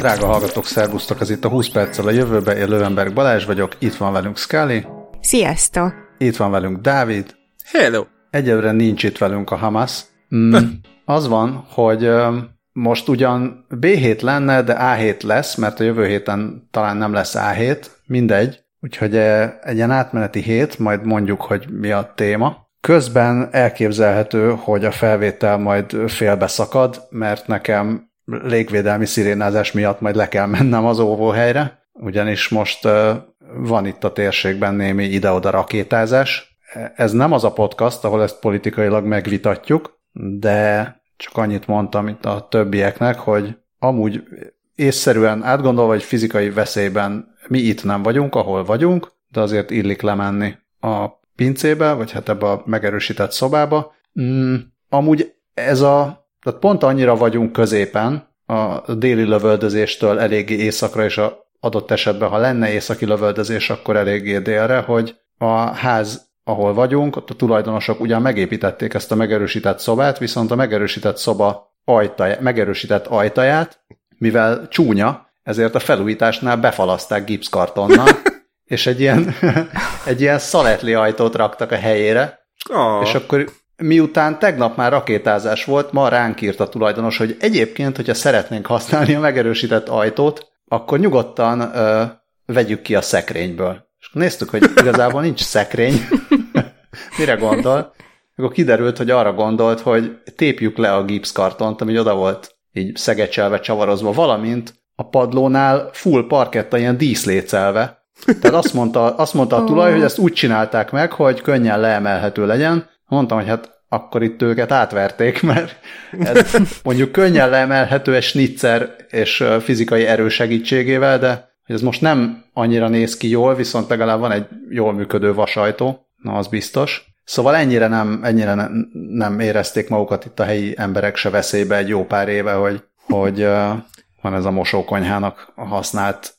Drága hallgatók, szervusztok! Ez itt a 20 perccel a jövőbe, én Lövenberg Balázs vagyok, itt van velünk Scully. Sziasztok! Itt van velünk Dávid. Hello! Egyelőre nincs itt velünk a Hamas. Mm, az van, hogy most ugyan B7 lenne, de A7 lesz, mert a jövő héten talán nem lesz A7, mindegy. Úgyhogy egy ilyen átmeneti hét, majd mondjuk, hogy mi a téma. Közben elképzelhető, hogy a felvétel majd félbeszakad, mert nekem légvédelmi szirénázás miatt majd le kell mennem az óvóhelyre, ugyanis most van itt a térségben némi ide-oda rakétázás. Ez nem az a podcast, ahol ezt politikailag megvitatjuk, de csak annyit mondtam itt a többieknek, hogy amúgy észszerűen átgondolva, hogy fizikai veszélyben mi itt nem vagyunk, ahol vagyunk, de azért illik lemenni a pincébe, vagy hát ebbe a megerősített szobába. Mm, amúgy ez a tehát pont annyira vagyunk középen a déli lövöldözéstől eléggé északra, és a adott esetben, ha lenne északi lövöldözés, akkor eléggé délre, hogy a ház, ahol vagyunk, ott a tulajdonosok ugyan megépítették ezt a megerősített szobát, viszont a megerősített szoba ajtaj, megerősített ajtaját, mivel csúnya, ezért a felújításnál befalaszták gipszkartonnal, és egy ilyen, egy ilyen szaletli ajtót raktak a helyére, oh. és akkor miután tegnap már rakétázás volt, ma ránk írt a tulajdonos, hogy egyébként, hogyha szeretnénk használni a megerősített ajtót, akkor nyugodtan ö, vegyük ki a szekrényből. És néztük, hogy igazából nincs szekrény. Mire gondol? Akkor kiderült, hogy arra gondolt, hogy tépjük le a gipszkartont, ami oda volt így szegecselve, csavarozva, valamint a padlónál full parketta ilyen díszlécelve. Tehát azt mondta, azt mondta a tulaj, hogy ezt úgy csinálták meg, hogy könnyen leemelhető legyen, Mondtam, hogy hát akkor itt őket átverték, mert ez mondjuk könnyen leemelhető egy snitzer és fizikai erő segítségével, de ez most nem annyira néz ki jól, viszont legalább van egy jól működő vasajtó, na az biztos. Szóval ennyire nem, ennyire nem, nem érezték magukat itt a helyi emberek se veszélybe egy jó pár éve, hogy, hogy van ez a mosókonyhának használt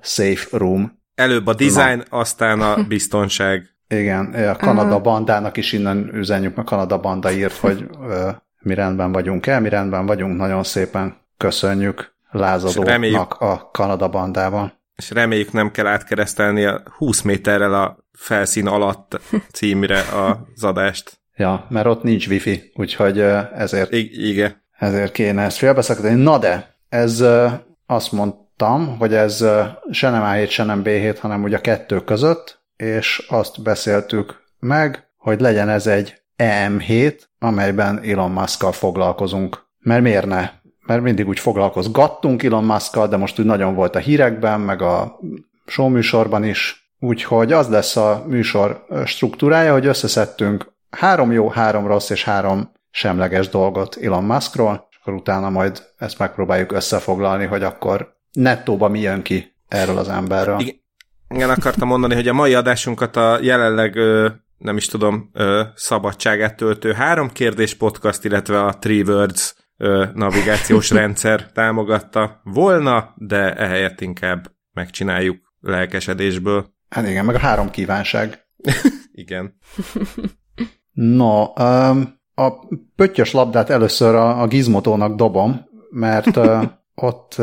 safe room. Előbb a design, na. aztán a biztonság. Igen, a Kanada bandának is innen üzenjük, mert Kanada banda írt, hogy ö, mi rendben vagyunk el, mi rendben vagyunk, nagyon szépen köszönjük lázadónak reméljük, a Kanada bandával. És reméljük nem kell átkeresztelni a 20 méterrel a felszín alatt címre az adást. Ja, mert ott nincs wifi, úgyhogy ezért, I- igen. ezért kéne ezt félbeszakítani. Na de, ez azt mondtam, hogy ez se nem A7, se nem B7, hanem ugye a kettő között, és azt beszéltük meg, hogy legyen ez egy EM7, amelyben Elon musk foglalkozunk. Mert miért ne? Mert mindig úgy foglalkozgattunk Elon musk de most úgy nagyon volt a hírekben, meg a showműsorban is. Úgyhogy az lesz a műsor struktúrája, hogy összeszedtünk három jó, három rossz és három semleges dolgot Elon Muskról, és akkor utána majd ezt megpróbáljuk összefoglalni, hogy akkor nettóba mi jön ki erről az emberről. Igen, igen, akartam mondani, hogy a mai adásunkat a jelenleg nem is tudom, szabadságát töltő három kérdés podcast, illetve a Three Words navigációs rendszer támogatta volna, de ehelyett inkább megcsináljuk lelkesedésből. Hát igen, meg a három kívánság. igen. No, a pöttyös labdát először a, a gizmotónak dobom, mert ott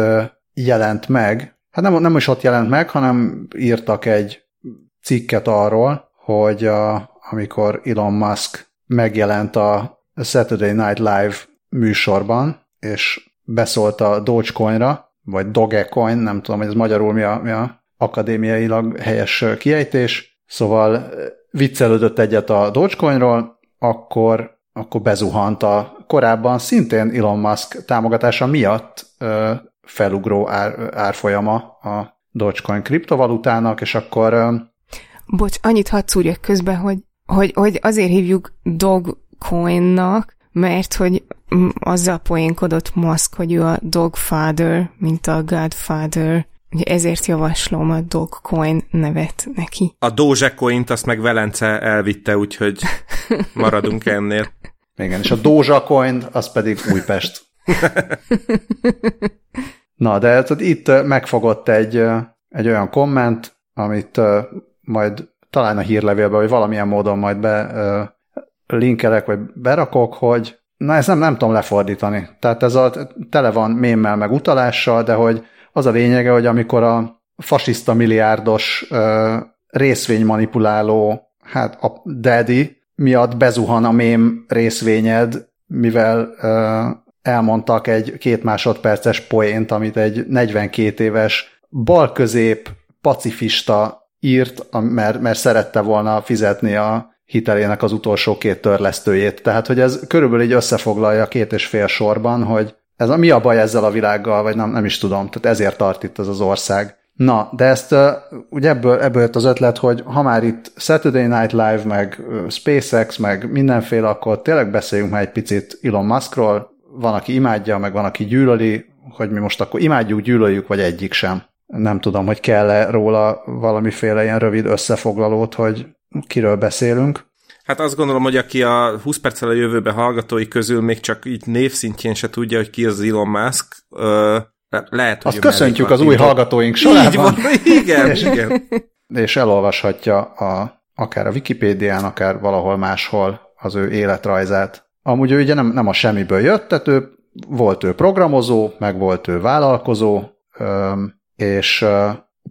jelent meg hát nem, nem is ott jelent meg, hanem írtak egy cikket arról, hogy a, amikor Elon Musk megjelent a Saturday Night Live műsorban, és beszólt a Dogecoinra, vagy Dogecoin, nem tudom, hogy ez magyarul mi a, mi a akadémiailag helyes kiejtés, szóval viccelődött egyet a Dogecoinról, akkor, akkor bezuhant a korábban szintén Elon Musk támogatása miatt felugró ár, árfolyama a Dogecoin kriptovalutának, és akkor... Bocs, annyit hadd szúrjak közben, hogy, hogy, hogy azért hívjuk Dogcoinnak, mert hogy azzal poénkodott Musk, hogy ő a Dogfather, mint a Godfather, ezért javaslom a Dogcoin nevet neki. A Dogecoint azt meg Velence elvitte, úgyhogy maradunk ennél. Igen, és a Dogecoin az pedig Újpest. Na, de tudod, itt megfogott egy, egy olyan komment, amit majd talán a hírlevélbe, vagy valamilyen módon majd be linkelek, vagy berakok, hogy na ezt nem, nem tudom lefordítani. Tehát ez a tele van mémmel, meg utalással, de hogy, az a lényege, hogy amikor a fasiszta milliárdos ö, részvénymanipuláló, hát a daddy miatt bezuhan a mém részvényed, mivel elmondtak egy két másodperces poént, amit egy 42 éves balközép pacifista írt, mert, mert szerette volna fizetni a hitelének az utolsó két törlesztőjét. Tehát, hogy ez körülbelül így összefoglalja két és fél sorban, hogy ez a, mi a baj ezzel a világgal, vagy nem, nem is tudom. Tehát ezért tart itt ez az ország. Na, de ezt ugye ebből, ebből jött az ötlet, hogy ha már itt Saturday Night Live, meg SpaceX, meg mindenféle, akkor tényleg beszéljünk már egy picit Elon Muskról. Van, aki imádja, meg van, aki gyűlöli, hogy mi most akkor imádjuk, gyűlöljük, vagy egyik sem. Nem tudom, hogy kell-e róla valamiféle ilyen rövid összefoglalót, hogy kiről beszélünk. Hát azt gondolom, hogy aki a 20 perccel a jövőbe hallgatói közül még csak így névszintjén se tudja, hogy ki az Elon Musk, ö, lehet, hogy Azt köszöntjük az új hallgatóink sorában. Így van, igen, és, igen. És elolvashatja a, akár a Wikipédián, akár valahol máshol az ő életrajzát. Amúgy ő ugye nem, nem a semmiből jött, tehát ő volt ő programozó, meg volt ő vállalkozó, és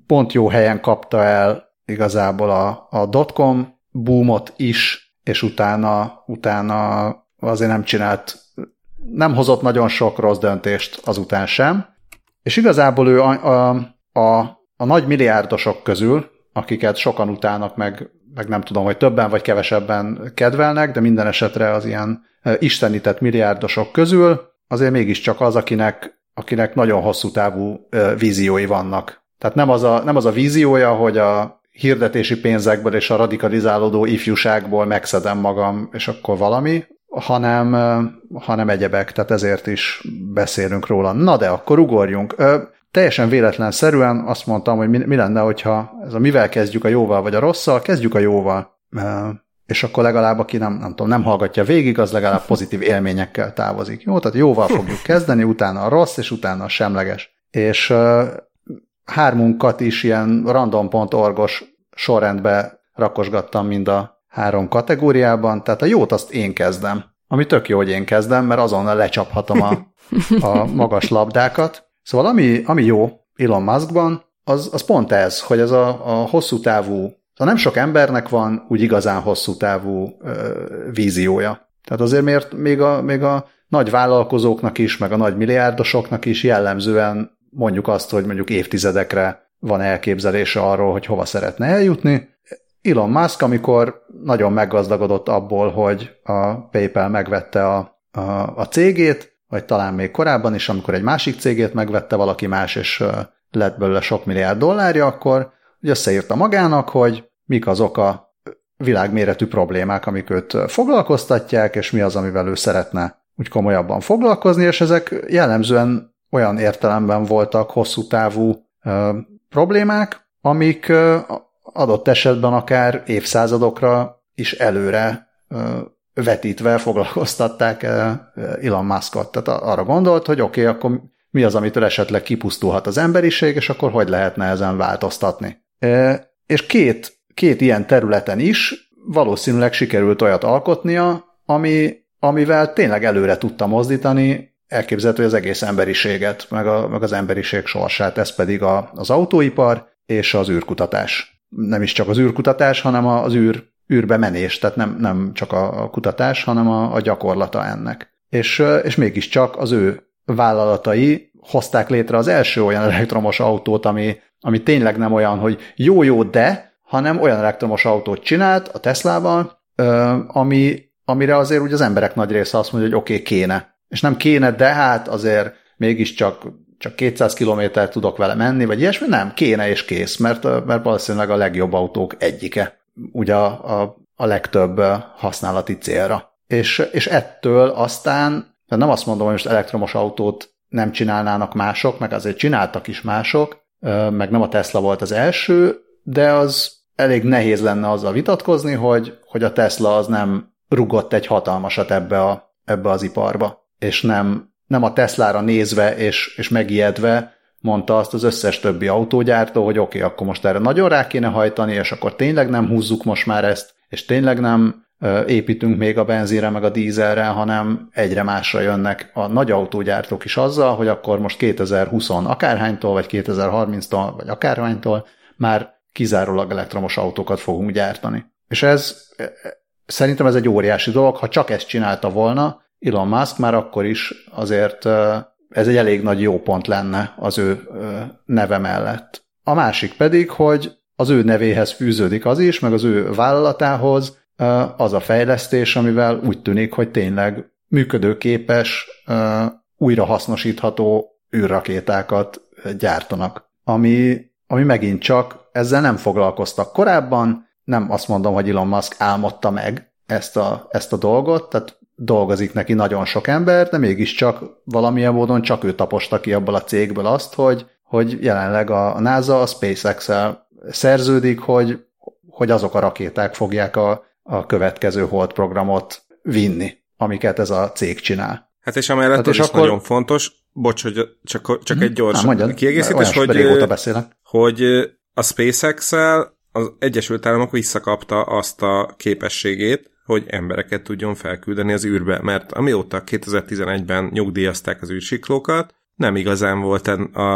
pont jó helyen kapta el igazából a, a dotcom boomot is, és utána, utána azért nem csinált, nem hozott nagyon sok rossz döntést azután sem. És igazából ő a, a, a, a nagy milliárdosok közül, akiket sokan utálnak, meg, meg nem tudom, hogy többen vagy kevesebben kedvelnek, de minden esetre az ilyen istenített milliárdosok közül azért mégiscsak az, akinek, akinek nagyon hosszú távú víziói vannak. Tehát nem az, a, nem az a víziója, hogy a hirdetési pénzekből és a radikalizálódó ifjúságból megszedem magam, és akkor valami, hanem, hanem egyebek, tehát ezért is beszélünk róla. Na de akkor ugorjunk. Teljesen véletlenszerűen azt mondtam, hogy mi, mi lenne, hogyha ez a mivel kezdjük a jóval vagy a rosszal, kezdjük a jóval. És akkor legalább, aki nem, nem tudom, nem hallgatja végig, az legalább pozitív élményekkel távozik. Jó, tehát jóval fogjuk kezdeni, utána a rossz, és utána a semleges. És hármunkat is ilyen random.orgos sorrendbe rakosgattam mind a három kategóriában, tehát a jót azt én kezdem. Ami tök jó, hogy én kezdem, mert azonnal lecsaphatom a, a magas labdákat. Szóval ami, ami jó Elon Muskban, az, az pont ez, hogy ez a, a hosszú távú, szóval nem sok embernek van úgy igazán hosszú távú ö, víziója. Tehát azért miért még a, még a nagy vállalkozóknak is, meg a nagy milliárdosoknak is jellemzően mondjuk azt, hogy mondjuk évtizedekre van elképzelése arról, hogy hova szeretne eljutni. Elon Musk, amikor nagyon meggazdagodott abból, hogy a PayPal megvette a, a, a cégét, vagy talán még korábban is, amikor egy másik cégét megvette valaki más, és lett belőle sok milliárd dollárja, akkor összeírta magának, hogy mik azok a világméretű problémák, amik őt foglalkoztatják, és mi az, amivel ő szeretne úgy komolyabban foglalkozni, és ezek jellemzően olyan értelemben voltak hosszú távú problémák, amik adott esetben akár évszázadokra is előre vetítve foglalkoztatták Elon Muskot. Tehát arra gondolt, hogy oké, okay, akkor mi az, amitől esetleg kipusztulhat az emberiség, és akkor hogy lehetne ezen változtatni. És két, két ilyen területen is valószínűleg sikerült olyat alkotnia, ami, amivel tényleg előre tudta mozdítani elképzelhető, az egész emberiséget, meg, a, meg az emberiség sorsát, ez pedig a, az autóipar és az űrkutatás. Nem is csak az űrkutatás, hanem az űr, űrbe menés, tehát nem, nem csak a, kutatás, hanem a, a gyakorlata ennek. És, és mégiscsak az ő vállalatai hozták létre az első olyan elektromos autót, ami, ami tényleg nem olyan, hogy jó-jó, de, hanem olyan elektromos autót csinált a Teslával, ami, amire azért úgy az emberek nagy része azt mondja, hogy oké, okay, kéne és nem kéne, de hát azért mégiscsak csak 200 kilométer tudok vele menni, vagy ilyesmi, nem, kéne és kész, mert, mert valószínűleg a legjobb autók egyike, ugye a, a, a legtöbb használati célra. És, és ettől aztán, nem azt mondom, hogy most elektromos autót nem csinálnának mások, meg azért csináltak is mások, meg nem a Tesla volt az első, de az elég nehéz lenne azzal vitatkozni, hogy, hogy a Tesla az nem rugott egy hatalmasat ebbe, a, ebbe az iparba és nem, nem a Teslára nézve és, és megijedve mondta azt az összes többi autógyártó, hogy oké, okay, akkor most erre nagyon rá kéne hajtani, és akkor tényleg nem húzzuk most már ezt, és tényleg nem építünk még a benzinre, meg a dízelre, hanem egyre másra jönnek a nagy autógyártók is azzal, hogy akkor most 2020 akárhánytól, vagy 2030-tól, vagy akárhánytól már kizárólag elektromos autókat fogunk gyártani. És ez szerintem ez egy óriási dolog, ha csak ezt csinálta volna, Elon Musk már akkor is azért ez egy elég nagy jó pont lenne az ő neve mellett. A másik pedig, hogy az ő nevéhez fűződik az is, meg az ő vállalatához az a fejlesztés, amivel úgy tűnik, hogy tényleg működőképes, újra hasznosítható űrrakétákat gyártanak. Ami, ami megint csak ezzel nem foglalkoztak korábban, nem azt mondom, hogy Elon Musk álmodta meg ezt a, ezt a dolgot, tehát dolgozik neki nagyon sok ember, de mégiscsak valamilyen módon csak ő taposta ki abból a cégből azt, hogy, hogy jelenleg a NASA a SpaceX-el szerződik, hogy, hogy azok a rakéták fogják a, a következő Hold programot vinni, amiket ez a cég csinál. Hát és amellett hát és is akkor... nagyon fontos, bocs, hogy csak, csak egy gyors Há, kiegészítés, hogy, hogy a SpaceX-el az Egyesült Államok visszakapta azt a képességét, hogy embereket tudjon felküldeni az űrbe, mert amióta 2011-ben nyugdíjazták az űrsiklókat, nem igazán volt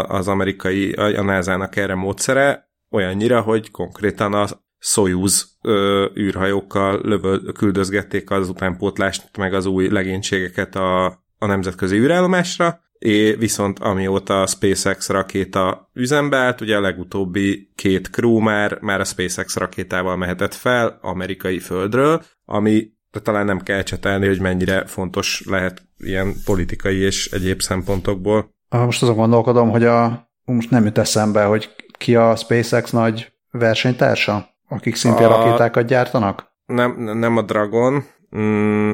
az amerikai, a NASA-nak erre módszere, olyannyira, hogy konkrétan a Soyuz ö, űrhajókkal lövöl, küldözgették az utánpótlást, meg az új legénységeket a, a nemzetközi űrállomásra, é, viszont amióta a SpaceX rakéta üzembe állt, ugye a legutóbbi két crew már, már a SpaceX rakétával mehetett fel amerikai földről, ami de talán nem kell csetelni, hogy mennyire fontos lehet ilyen politikai és egyéb szempontokból. Most azon gondolkodom, hogy a, most nem jut eszembe, hogy ki a SpaceX nagy versenytársa, akik szintén a, rakétákat gyártanak? Nem, nem a Dragon, mm,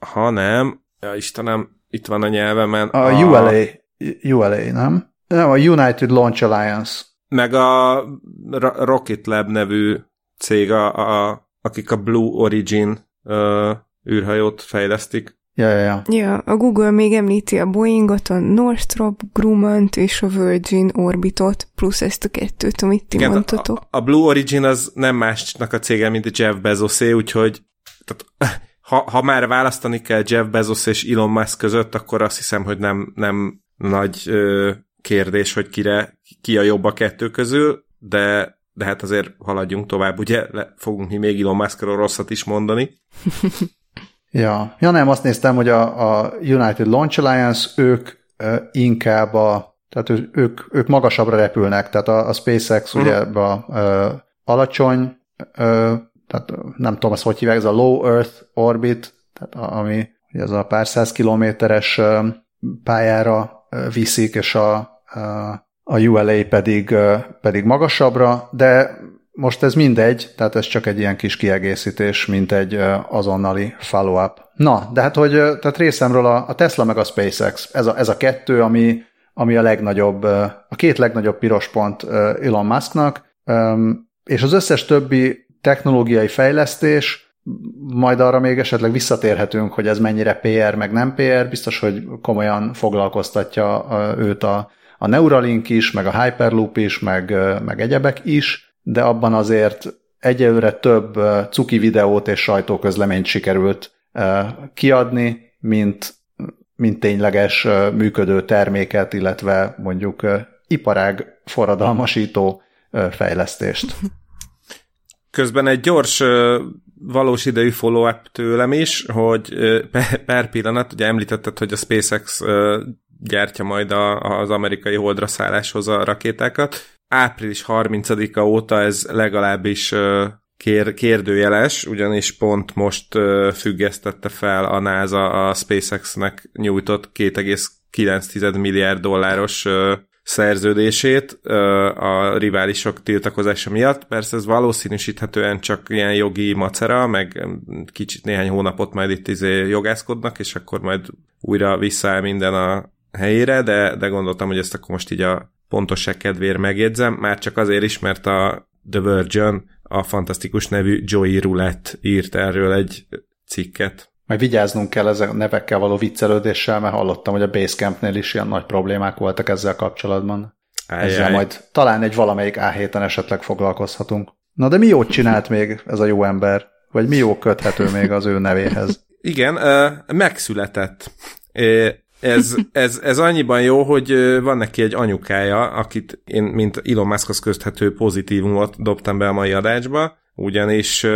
hanem, ja Istenem, itt van a nyelvemen. A, a ULA, ULA, nem? Nem, a United Launch Alliance. Meg a Rocket Lab nevű cég, a, a, akik a Blue Origin uh, űrhajót fejlesztik. Ja, ja, ja. ja, a Google még említi a Boeingot, a Northrop grumman és a Virgin Orbitot, plusz ezt a kettőt, amit ti Igen, mondtatok. A, a Blue Origin az nem másnak a cége, mint a Jeff Bezosé, úgyhogy tehát, ha, ha már választani kell Jeff Bezos és Elon Musk között, akkor azt hiszem, hogy nem, nem nagy ö, kérdés, hogy kire, ki a jobb a kettő közül, de, de hát azért haladjunk tovább, ugye Le, fogunk mi még Elon Muskról rosszat is mondani. ja. ja, nem, azt néztem, hogy a, a United Launch Alliance, ők ö, inkább a tehát ők, ők magasabbra repülnek, tehát a, a SpaceX uh-huh. ugye a, ö, alacsony ö, tehát nem tudom, ezt hogy hívják, ez a Low Earth Orbit, tehát ami ez a pár száz kilométeres pályára viszik, és a, a ULA pedig, pedig magasabbra, de most ez mindegy, tehát ez csak egy ilyen kis kiegészítés, mint egy azonnali follow-up. Na, de hát hogy tehát részemről a, a Tesla meg a SpaceX, ez a, ez a kettő, ami, ami a legnagyobb, a két legnagyobb piros pont Elon Musknak, és az összes többi technológiai fejlesztés, majd arra még esetleg visszatérhetünk, hogy ez mennyire PR, meg nem PR, biztos, hogy komolyan foglalkoztatja őt a, a Neuralink is, meg a Hyperloop is, meg, meg egyebek is, de abban azért egyelőre több cuki videót és sajtóközleményt sikerült kiadni, mint, mint tényleges működő terméket, illetve mondjuk iparág forradalmasító fejlesztést. Közben egy gyors valós idejű follow-up tőlem is, hogy per pillanat, ugye említetted, hogy a SpaceX gyártja majd a, az amerikai holdra szálláshoz a rakétákat. Április 30-a óta ez legalábbis kér, kérdőjeles, ugyanis pont most függesztette fel a NASA a SpaceX-nek nyújtott 2,9 milliárd dolláros szerződését a riválisok tiltakozása miatt. Persze ez valószínűsíthetően csak ilyen jogi macera, meg kicsit néhány hónapot majd itt izé jogászkodnak, és akkor majd újra visszaáll minden a helyére, de, de gondoltam, hogy ezt akkor most így a pontosság kedvéért megjegyzem, már csak azért is, mert a The Virgin, a fantasztikus nevű Joey Roulette írt erről egy cikket. Meg vigyáznunk kell ezek a nevekkel való viccelődéssel, mert hallottam, hogy a Basecampnél is ilyen nagy problémák voltak ezzel kapcsolatban. Ajjaj. Ezzel majd talán egy valamelyik A héten esetleg foglalkozhatunk. Na de mi jót csinált még ez a jó ember? Vagy mi jó köthető még az ő nevéhez? Igen, megszületett. Ez, ez, ez annyiban jó, hogy van neki egy anyukája, akit én, mint Elon Muskhoz közthető pozitívumot dobtam be a mai adásba, ugyanis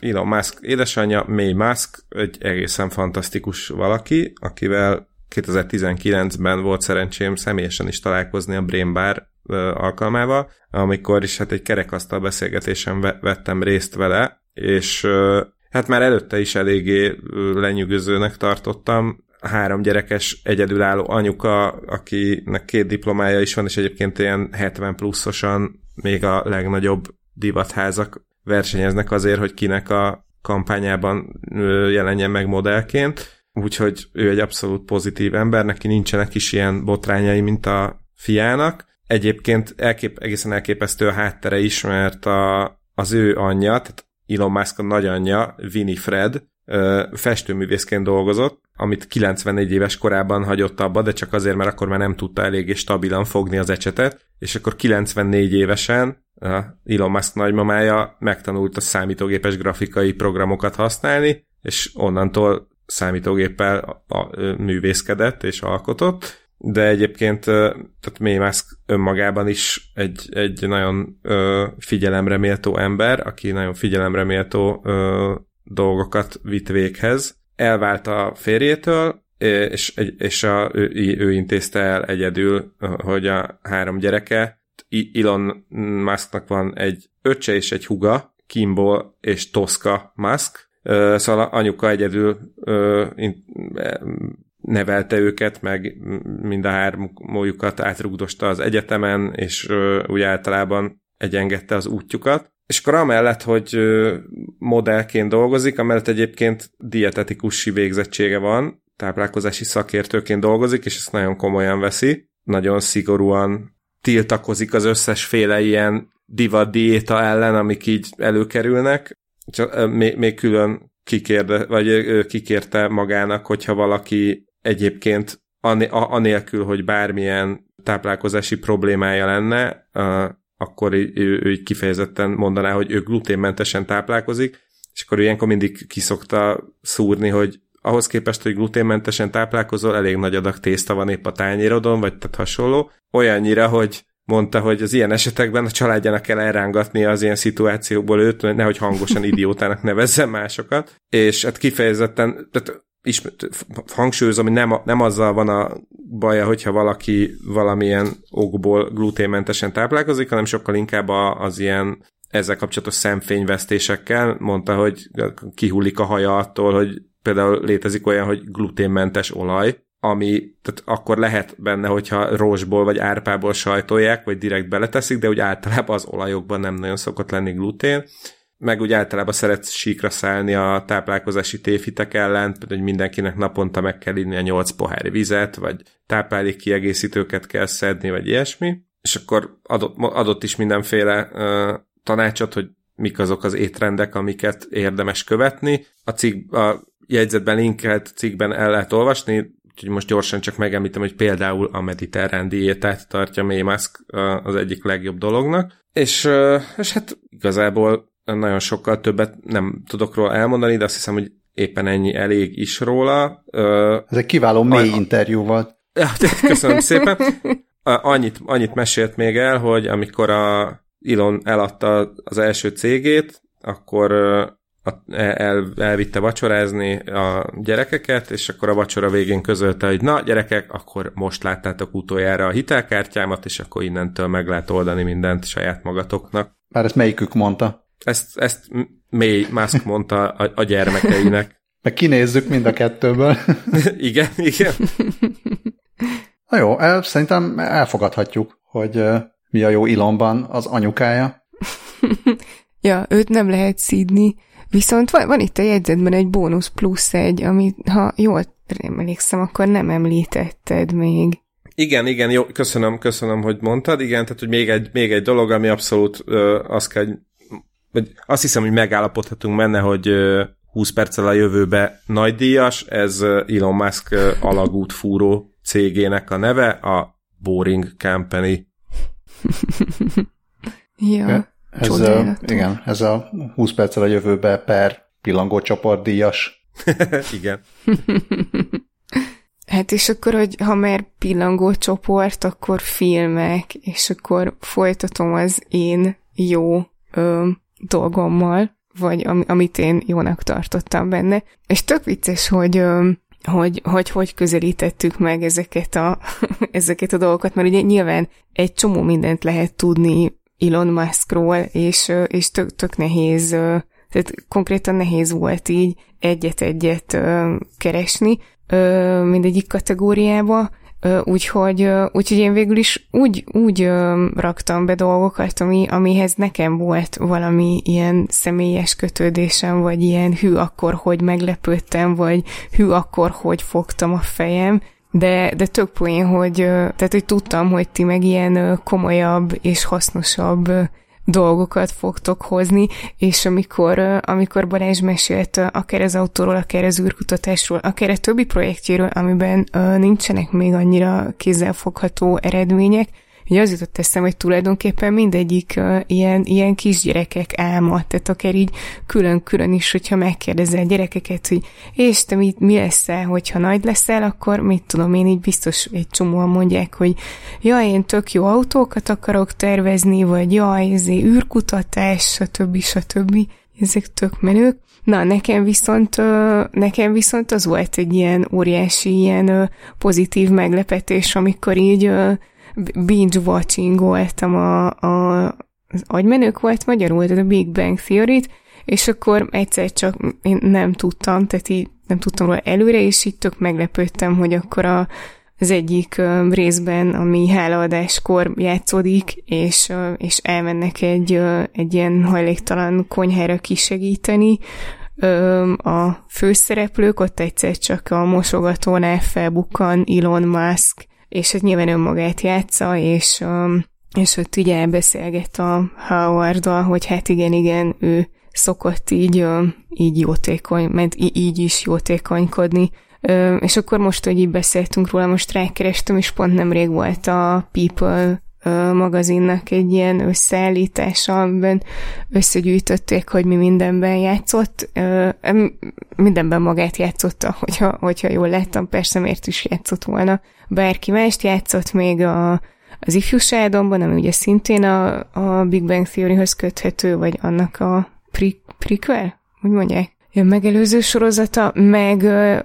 Elon Musk édesanyja, May Musk, egy egészen fantasztikus valaki, akivel 2019-ben volt szerencsém személyesen is találkozni a Brain Bar alkalmával, amikor is hát egy kerekasztal beszélgetésen vettem részt vele, és hát már előtte is eléggé lenyűgözőnek tartottam. Három gyerekes egyedülálló anyuka, akinek két diplomája is van, és egyébként ilyen 70 pluszosan még a legnagyobb divatházak versenyeznek azért, hogy kinek a kampányában jelenjen meg modellként. Úgyhogy ő egy abszolút pozitív ember, neki nincsenek is ilyen botrányai, mint a fiának. Egyébként elkép, egészen elképesztő a háttere is, mert a, az ő anyja, tehát Elon Musk a nagyanyja, Winnie Fred, festőművészként dolgozott, amit 94 éves korában hagyott abba, de csak azért, mert akkor már nem tudta eléggé stabilan fogni az ecsetet, és akkor 94 évesen Elon Musk nagymamája megtanult a számítógépes grafikai programokat használni, és onnantól számítógéppel a, a, művészkedett és alkotott, de egyébként tehát May Musk önmagában is egy, egy nagyon ö, figyelemre méltó ember, aki nagyon figyelemre méltó ö, dolgokat vitt véghez. Elvált a férjétől, és, és a, ő, ő intézte el egyedül, hogy a három gyereke, Elon Musknak van egy öccse és egy huga, Kimball és Tosca Musk, szóval anyuka egyedül nevelte őket, meg mind a hármójukat átrugdosta az egyetemen, és úgy általában egyengedte az útjukat. És akkor amellett, hogy modellként dolgozik, amellett egyébként dietetikusi végzettsége van, táplálkozási szakértőként dolgozik, és ezt nagyon komolyan veszi. Nagyon szigorúan tiltakozik az összesféle ilyen divat diéta ellen, amik így előkerülnek. Csak, még, még külön kikérde, vagy kikérte magának, hogyha valaki egyébként anélkül, hogy bármilyen táplálkozási problémája lenne, akkor ő, ő így kifejezetten mondaná, hogy ő gluténmentesen táplálkozik, és akkor ilyenkor mindig kiszokta szúrni, hogy ahhoz képest, hogy gluténmentesen táplálkozol, elég nagy adag tészta van épp a tányérodon, vagy tehát hasonló. Olyannyira, hogy mondta, hogy az ilyen esetekben a családjának kell elrángatni az ilyen szituációkból őt, nehogy hangosan idiótának nevezzen másokat, és hát kifejezetten, tehát ismét, hangsúlyozom, hogy nem, nem azzal van a baja, hogyha valaki valamilyen okból gluténmentesen táplálkozik, hanem sokkal inkább az ilyen ezzel kapcsolatos szemfényvesztésekkel. Mondta, hogy kihullik a haja attól, hogy például létezik olyan, hogy gluténmentes olaj, ami tehát akkor lehet benne, hogyha rózsból vagy árpából sajtolják, vagy direkt beleteszik, de úgy általában az olajokban nem nagyon szokott lenni glutén meg úgy általában szeret síkra szállni a táplálkozási tévhitek ellen, hogy mindenkinek naponta meg kell inni a nyolc pohár vizet, vagy táplálék kiegészítőket kell szedni, vagy ilyesmi. És akkor adott, adott is mindenféle uh, tanácsot, hogy mik azok az étrendek, amiket érdemes követni. A, cikk, a jegyzetben linkelt cikkben el lehet olvasni, úgyhogy most gyorsan csak megemlítem, hogy például a mediterrán diétát tartja May Musk az egyik legjobb dolognak. És, és hát igazából nagyon sokkal többet nem tudok róla elmondani, de azt hiszem, hogy éppen ennyi elég is róla. Ez egy kiváló mély a... interjú volt. Köszönöm szépen. Annyit, annyit mesélt még el, hogy amikor a Elon eladta az első cégét, akkor el, elvitte vacsorázni a gyerekeket, és akkor a vacsora végén közölte, hogy na gyerekek, akkor most láttátok utoljára a hitelkártyámat, és akkor innentől meg lehet oldani mindent saját magatoknak. Már ezt melyikük mondta? Ezt, ezt May Musk mondta a, a gyermekeinek. Meg kinézzük mind a kettőből. igen, igen. Na jó, el, szerintem elfogadhatjuk, hogy mi a jó ilomban az anyukája. ja, őt nem lehet szídni. Viszont van, van itt a jegyzetben egy bónusz plusz egy, amit ha jól emlékszem, akkor nem említetted még. Igen, igen, jó, köszönöm, köszönöm, hogy mondtad. Igen, tehát hogy még egy, még egy dolog, ami abszolút ö, azt kell, vagy azt hiszem, hogy megállapodhatunk benne, hogy 20 perccel a jövőbe nagydíjas, ez Elon Musk alagút fúró cégének a neve, a Boring Company. ja, ez a, igen, ez a 20 perccel a jövőbe per pillangócsoport díjas. Igen. Hát és akkor, hogy ha már pillangó csoport, akkor filmek, és akkor folytatom az én jó ö, dolgommal, vagy am, amit én jónak tartottam benne. És tök vicces, hogy ö, hogy, hogy hogy közelítettük meg ezeket a, ezeket a dolgokat, mert ugye nyilván egy csomó mindent lehet tudni Elon Muskról, és, és tök, tök nehéz, tehát konkrétan nehéz volt így egyet-egyet keresni mindegyik kategóriába, Úgyhogy, úgyhogy én végül is úgy, úgy raktam be dolgokat, ami, amihez nekem volt valami ilyen személyes kötődésem, vagy ilyen hű akkor, hogy meglepődtem, vagy hű akkor, hogy fogtam a fejem, de, de tök poén, hogy, tehát, hogy tudtam, hogy ti meg ilyen komolyabb és hasznosabb dolgokat fogtok hozni, és amikor, amikor Balázs mesélt akár az autóról, akár az űrkutatásról, akár a többi projektjéről, amiben nincsenek még annyira kézzelfogható eredmények, Ugye az jutott eszem, hogy tulajdonképpen mindegyik uh, ilyen, ilyen kisgyerekek álma, tehát akár így külön-külön is, hogyha megkérdezel gyerekeket, hogy és te mi, mi leszel, hogyha nagy leszel, akkor mit tudom én, így biztos egy csomóan mondják, hogy ja, én tök jó autókat akarok tervezni, vagy jaj, ez űrkutatás, stb. stb. Ezek tök menők. Na, nekem viszont, nekem viszont az volt egy ilyen óriási, ilyen pozitív meglepetés, amikor így binge voltam a, a, az agymenők volt magyarul, tehát a Big Bang theory és akkor egyszer csak én nem tudtam, tehát így nem tudtam róla előre, és így tök meglepődtem, hogy akkor a, az egyik részben, ami hálaadáskor játszódik, és, és elmennek egy, egy ilyen hajléktalan konyhára kisegíteni, a főszereplők, ott egyszer csak a mosogatónál felbukkan Elon Musk, és hát nyilván önmagát játsza, és, um, és ott ugye beszélget a howard hogy hát igen, igen, ő szokott így, um, így jótékony, mert így is jótékonykodni, um, és akkor most, hogy így beszéltünk róla, most rákerestem, és pont nemrég volt a People magazinnak egy ilyen összeállítása, amiben összegyűjtötték, hogy mi mindenben játszott. Mindenben magát játszotta, hogyha, hogyha jól láttam, persze miért is játszott volna. Bárki mást játszott még a, az ifjúságomban, ami ugye szintén a, a Big Bang Theoryhoz köthető, vagy annak a pre- prequel, úgy mondják? Megelőző sorozata, meg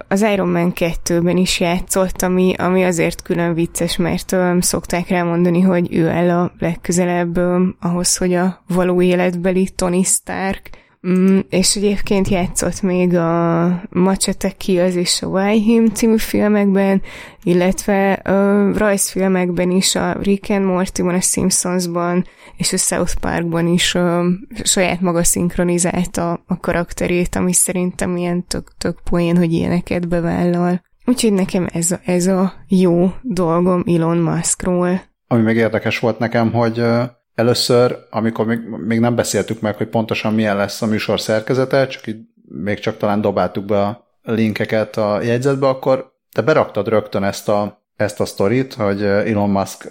az Iron Man 2-ben is játszott, ami, ami azért külön vicces, mert um, szokták rámondani, hogy ő el a legközelebb ahhoz, hogy a való életbeli Tony Stark Mm, és egyébként játszott még a Machete Kills és a Why Him című filmekben, illetve a rajzfilmekben is, a Rick and Morty-ban, a Simpsonsban és a South Parkban is a saját maga szinkronizálta a karakterét, ami szerintem ilyen tök, tök poén, hogy ilyeneket bevállal. Úgyhogy nekem ez a, ez a jó dolgom Elon Muskról. Ami meg érdekes volt nekem, hogy Először, amikor még, még nem beszéltük meg, hogy pontosan milyen lesz a műsor szerkezete, csak így még csak talán dobáltuk be a linkeket a jegyzetbe, akkor te beraktad rögtön ezt a, ezt a sztorit, hogy Elon Musk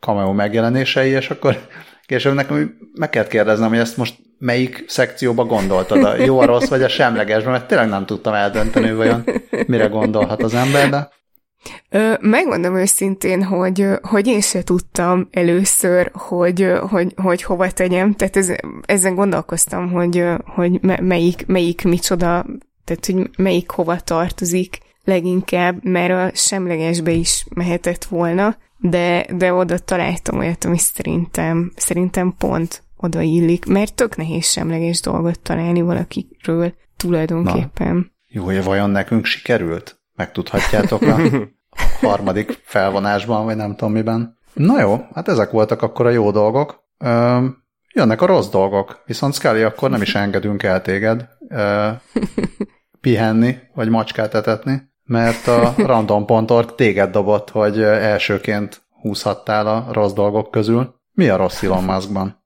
cameo megjelenései, és akkor később nekem meg kellett kérdeznem, hogy ezt most melyik szekcióba gondoltad, a jó, a rossz vagy a semlegesben, mert tényleg nem tudtam eldönteni, vajon mire gondolhat az ember, de Ö, megmondom őszintén, hogy, hogy én se tudtam először, hogy, hogy, hogy hova tegyem, tehát ez, ezen gondolkoztam, hogy, hogy melyik, melyik micsoda, tehát hogy melyik hova tartozik leginkább, mert a semlegesbe is mehetett volna, de, de oda találtam olyat, ami szerintem, szerintem pont oda illik, mert tök nehéz semleges dolgot találni valakiről tulajdonképpen. Na, jó, hogy vajon nekünk sikerült? Megtudhatjátok a harmadik felvonásban, vagy nem tudom miben. Na jó, hát ezek voltak akkor a jó dolgok. Jönnek a rossz dolgok, viszont Scully, akkor nem is engedünk el téged pihenni, vagy macskát etetni, mert a random.org téged dobott, hogy elsőként húzhattál a rossz dolgok közül. Mi a rossz Elon Muskban?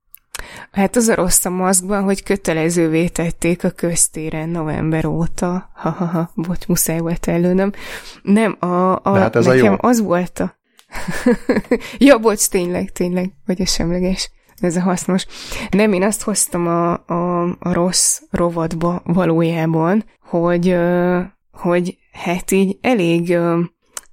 Hát az a rossz a maszkban, hogy kötelezővé tették a köztéren november óta. Ha-ha-ha, bocs, muszáj volt előnöm. Nem, a, a, hát ez nekem a jó. az volt a... ja, bocs, tényleg, tényleg, vagy a semleges. ez a hasznos. Nem, én azt hoztam a, a, a rossz rovatba valójában, hogy, hogy hát így elég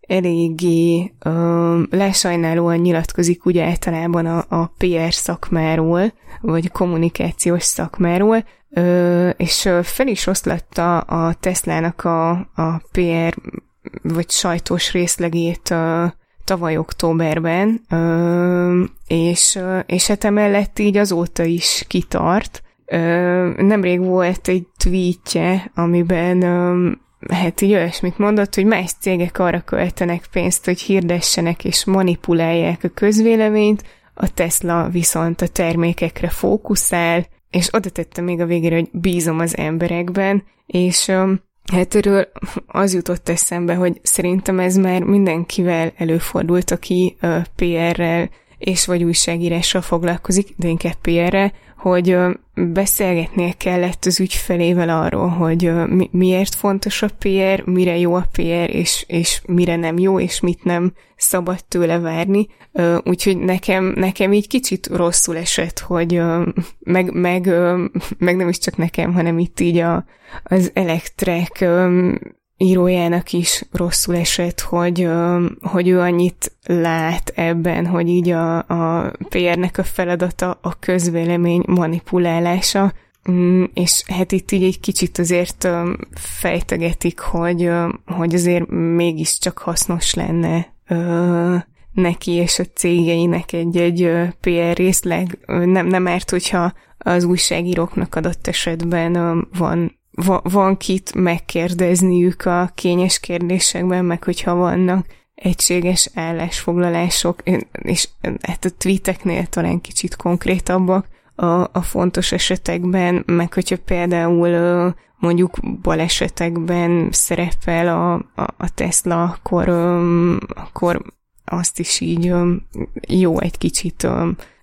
eléggé ö, lesajnálóan nyilatkozik ugye általában a, a PR szakmáról, vagy kommunikációs szakmáról, ö, és fel is oszlatta a Teslának a, a PR vagy sajtós részlegét ö, tavaly októberben, ö, és, és hát emellett így azóta is kitart. Ö, nemrég volt egy tweetje, amiben ö, hát így olyasmit mondott, hogy más cégek arra költenek pénzt, hogy hirdessenek és manipulálják a közvéleményt, a Tesla viszont a termékekre fókuszál, és oda tette még a végére, hogy bízom az emberekben, és hát erről az jutott eszembe, hogy szerintem ez már mindenkivel előfordult, aki PR-rel és vagy újságírással foglalkozik, de inkább PR-rel, hogy beszélgetnie kellett az ügyfelével arról, hogy miért fontos a PR, mire jó a PR, és, és mire nem jó, és mit nem szabad tőle várni. Úgyhogy nekem, nekem így kicsit rosszul esett, hogy meg, meg, meg nem is csak nekem, hanem itt így a, az elektrek írójának is rosszul esett, hogy, hogy ő annyit lát ebben, hogy így a, a PR-nek a feladata a közvélemény manipulálása, mm, és hát itt így egy kicsit azért fejtegetik, hogy, hogy azért mégiscsak hasznos lenne neki és a cégeinek egy-egy PR részleg. Nem, nem árt, hogyha az újságíróknak adott esetben van va- van kit megkérdezniük a kényes kérdésekben, meg hogyha vannak egységes állásfoglalások, és hát a tweeteknél talán kicsit konkrétabbak a, a fontos esetekben, meg hogyha például mondjuk balesetekben szerepel a, a, a Tesla, akkor, akkor azt is így jó egy kicsit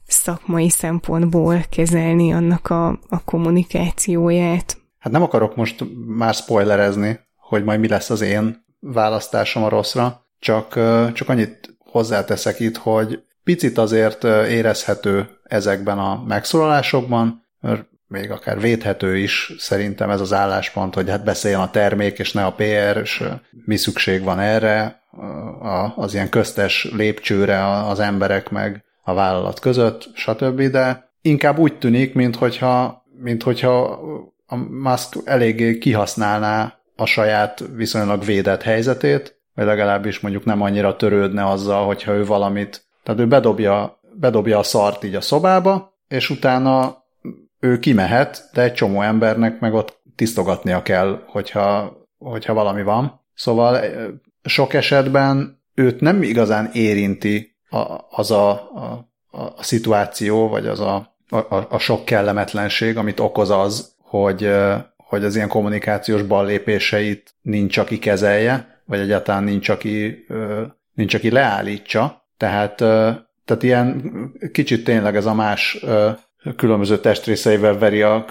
szakmai szempontból kezelni annak a, a kommunikációját. Hát nem akarok most már spoilerezni, hogy majd mi lesz az én választásom a rosszra, csak, csak annyit hozzáteszek itt, hogy picit azért érezhető ezekben a megszólalásokban, még akár védhető is szerintem ez az álláspont, hogy hát beszéljen a termék, és ne a PR, és mi szükség van erre, az ilyen köztes lépcsőre az emberek meg a vállalat között, stb. De inkább úgy tűnik, minthogyha, minthogyha a Musk eléggé kihasználná a saját viszonylag védett helyzetét, vagy legalábbis mondjuk nem annyira törődne azzal, hogyha ő valamit, tehát ő bedobja, bedobja a szart így a szobába, és utána ő kimehet, de egy csomó embernek meg ott tisztogatnia kell, hogyha, hogyha valami van. Szóval sok esetben őt nem igazán érinti a, az a, a, a szituáció, vagy az a, a, a sok kellemetlenség, amit okoz az, hogy, hogy az ilyen kommunikációs ballépéseit nincs, aki kezelje, vagy egyáltalán nincs, aki, nincs, aki leállítsa. Tehát, tehát ilyen kicsit tényleg ez a más különböző testrészeivel veri a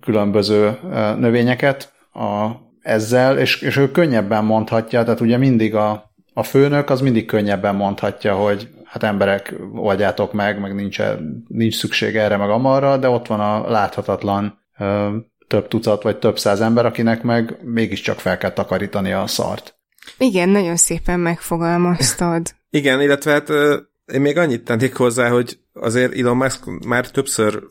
különböző növényeket a, ezzel, és, és ő könnyebben mondhatja, tehát ugye mindig a, a főnök az mindig könnyebben mondhatja, hogy hát emberek, oldjátok meg, meg nincs, nincs szükség erre, meg amarra, de ott van a láthatatlan több tucat vagy több száz ember, akinek meg mégiscsak fel kell takarítani a szart. Igen, nagyon szépen megfogalmaztad. Igen, illetve hát én még annyit tennék hozzá, hogy azért Elon Musk már többször,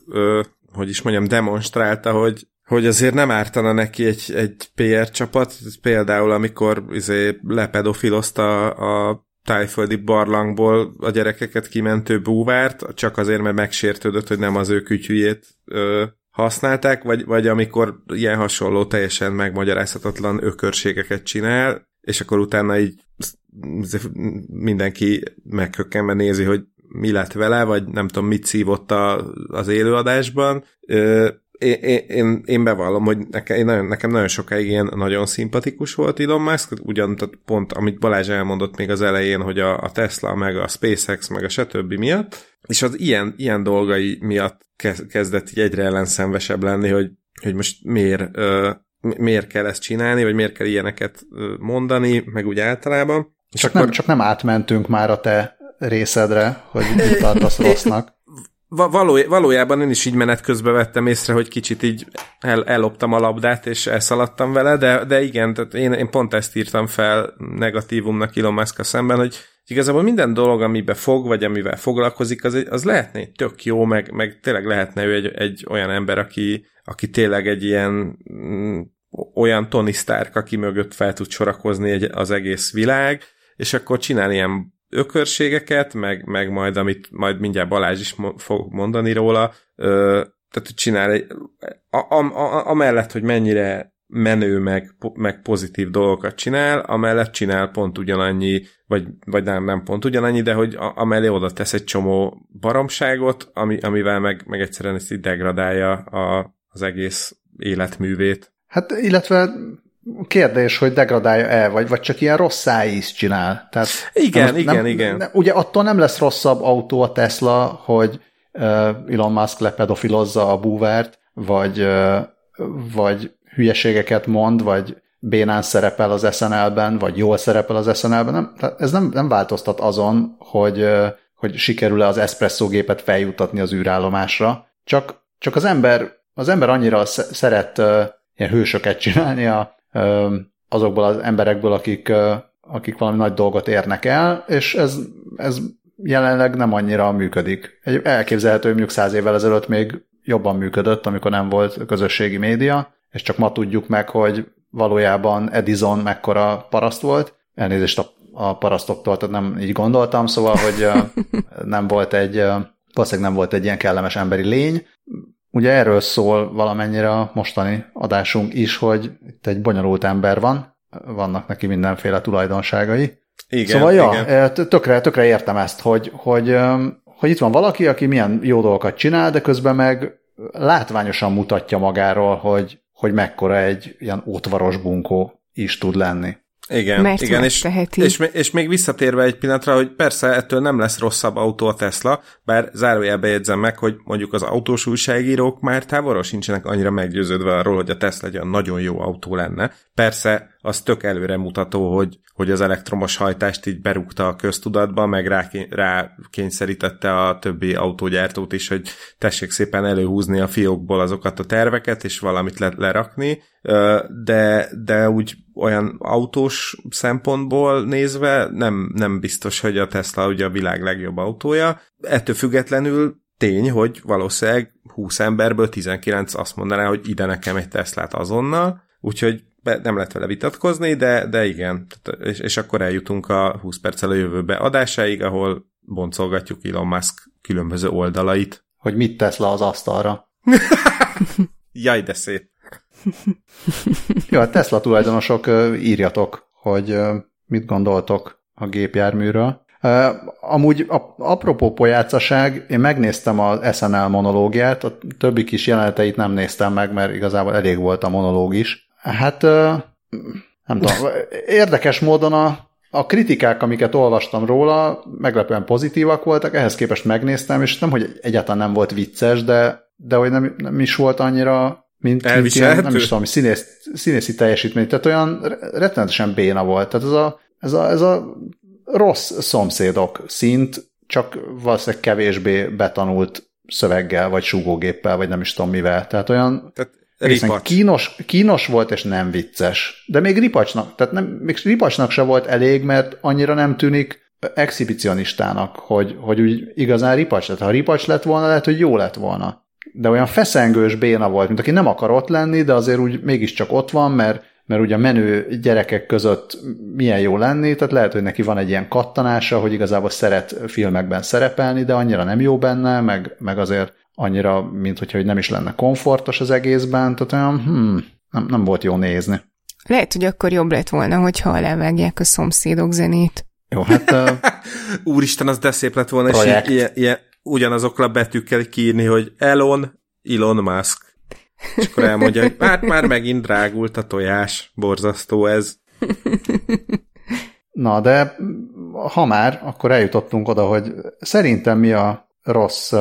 hogy is mondjam, demonstrálta, hogy hogy azért nem ártana neki egy, egy PR csapat, például amikor izé lepedofilozta a tájföldi barlangból a gyerekeket kimentő búvárt, csak azért, mert megsértődött, hogy nem az ő kütyüjét ö, használták, vagy, vagy amikor ilyen hasonló, teljesen megmagyarázhatatlan ökörségeket csinál, és akkor utána így mindenki meghökkenve nézi, hogy mi lett vele, vagy nem tudom, mit szívott a, az élőadásban. Én, én, én bevallom, hogy nekem, nagyon, nekem nagyon sokáig ilyen nagyon szimpatikus volt Elon Musk, ugyan pont, amit Balázs elmondott még az elején, hogy a, a Tesla, meg a SpaceX, meg a stb. miatt, és az ilyen, ilyen dolgai miatt kezdett így egyre ellenszenvesebb lenni, hogy, hogy most miért, miért kell ezt csinálni, vagy miért kell ilyeneket mondani, meg úgy általában. És csak, akkor... nem, csak nem átmentünk már a te részedre, hogy mit tartasz rossznak. való, valójában én is így menet közben vettem észre, hogy kicsit így el, elloptam a labdát, és elszaladtam vele, de, de igen, tehát én, én pont ezt írtam fel negatívumnak Elon musk szemben, hogy igazából minden dolog, amibe fog, vagy amivel foglalkozik, az, az lehetne egy tök jó, meg, meg tényleg lehetne ő egy, egy olyan ember, aki, aki tényleg egy ilyen mm, olyan Tony Stark, aki mögött fel tud sorakozni egy, az egész világ, és akkor csinál ilyen ökörségeket, meg, meg majd, amit majd mindjárt Balázs is mo- fog mondani róla, ö, tehát csinál egy, amellett, hogy mennyire menő, meg, meg pozitív dolgokat csinál, amellett csinál pont ugyanannyi, vagy, vagy nem, nem pont ugyanannyi, de hogy a, amellé oda tesz egy csomó baromságot, ami, amivel meg, meg egyszerűen ezt így degradálja a, az egész életművét. Hát illetve kérdés, hogy degradálja-e, vagy, vagy csak ilyen rossz szájíz csinál. Tehát igen, nem, igen, nem, igen. Nem, ugye attól nem lesz rosszabb autó a Tesla, hogy uh, Elon Musk lepedofilozza a búvert, vagy, uh, vagy hülyeségeket mond, vagy bénán szerepel az SNL-ben, vagy jól szerepel az SNL-ben. Nem, ez nem, nem változtat azon, hogy, uh, hogy sikerül-e az espresso gépet feljutatni az űrállomásra. Csak, csak az ember az ember annyira szeret uh, ilyen hősöket csinálni a, azokból az emberekből, akik, akik valami nagy dolgot érnek el, és ez, ez jelenleg nem annyira működik. Egy elképzelhető, hogy mondjuk száz évvel ezelőtt még jobban működött, amikor nem volt közösségi média, és csak ma tudjuk meg, hogy valójában Edison mekkora paraszt volt. Elnézést a, a parasztoktól, tehát nem így gondoltam, szóval, hogy nem volt egy, valószínűleg nem volt egy ilyen kellemes emberi lény, Ugye erről szól valamennyire a mostani adásunk is, hogy itt egy bonyolult ember van, vannak neki mindenféle tulajdonságai. Igen, szóval ja, igen. Eh, tökre, tökre értem ezt, hogy, hogy, hogy itt van valaki, aki milyen jó dolgokat csinál, de közben meg látványosan mutatja magáról, hogy, hogy mekkora egy ilyen ótvaros bunkó is tud lenni. Igen, Mert igen és, és, és még visszatérve egy pillanatra, hogy persze ettől nem lesz rosszabb autó a Tesla, bár zárójelbe jegyzem meg, hogy mondjuk az autós újságírók már távolra sincsenek annyira meggyőződve arról, hogy a Tesla egy olyan nagyon jó autó lenne. Persze az tök előre mutató, hogy, hogy az elektromos hajtást így berúgta a köztudatba, meg rá, rá kényszerítette a többi autógyártót is, hogy tessék szépen előhúzni a fiókból azokat a terveket, és valamit le, lerakni, de, de úgy olyan autós szempontból nézve nem, nem biztos, hogy a Tesla ugye a világ legjobb autója. Ettől függetlenül tény, hogy valószínűleg 20 emberből 19 azt mondaná, hogy ide nekem egy Teslát azonnal, úgyhogy nem lehet vele vitatkozni, de, de igen, és, és akkor eljutunk a 20 perccel a jövőbe adásáig, ahol boncolgatjuk Elon Musk különböző oldalait. Hogy mit tesz le az asztalra. Jaj, de szép. Jó, a hát Tesla tulajdonosok, írjatok, hogy mit gondoltok a gépjárműről. Amúgy apropó pojácaság, én megnéztem az SNL monológiát, a többi kis jeleneteit nem néztem meg, mert igazából elég volt a monológ is. Hát nem tudom, érdekes módon a, a kritikák, amiket olvastam róla, meglepően pozitívak voltak, ehhez képest megnéztem, és nem, hogy egyáltalán nem volt vicces, de, de hogy nem, nem is volt annyira mint, mint ilyen, nem is tudom, színész, színészi teljesítmény, tehát olyan rettenetesen béna volt. Tehát ez a, ez a, ez a rossz szomszédok szint, csak valószínűleg kevésbé betanult szöveggel, vagy súgógéppel, vagy nem is tudom mivel. Tehát olyan tehát kínos, kínos volt, és nem vicces. De még ripacsnak, tehát nem, még ripacsnak se volt elég, mert annyira nem tűnik exhibicionistának, hogy, hogy úgy igazán ripacs lett. Ha ripacs lett volna, lehet, hogy jó lett volna de olyan feszengős béna volt, mint aki nem akar ott lenni, de azért úgy mégiscsak ott van, mert, mert ugye a menő gyerekek között milyen jó lenni, tehát lehet, hogy neki van egy ilyen kattanása, hogy igazából szeret filmekben szerepelni, de annyira nem jó benne, meg, meg azért annyira, mint hogyha hogy nem is lenne komfortos az egészben, tehát olyan, hmm, nem, nem volt jó nézni. Lehet, hogy akkor jobb lett volna, hogyha levágják a szomszédok zenét. Jó, hát... Uh, Úristen, az de szép lett volna, projekt. és ilyen, ilyen, ugyanazokkal a betűkkel kiírni, hogy Elon, Elon Musk. És akkor elmondja, hogy hát már megint drágult a tojás, borzasztó ez. Na, de ha már, akkor eljutottunk oda, hogy szerintem mi a rossz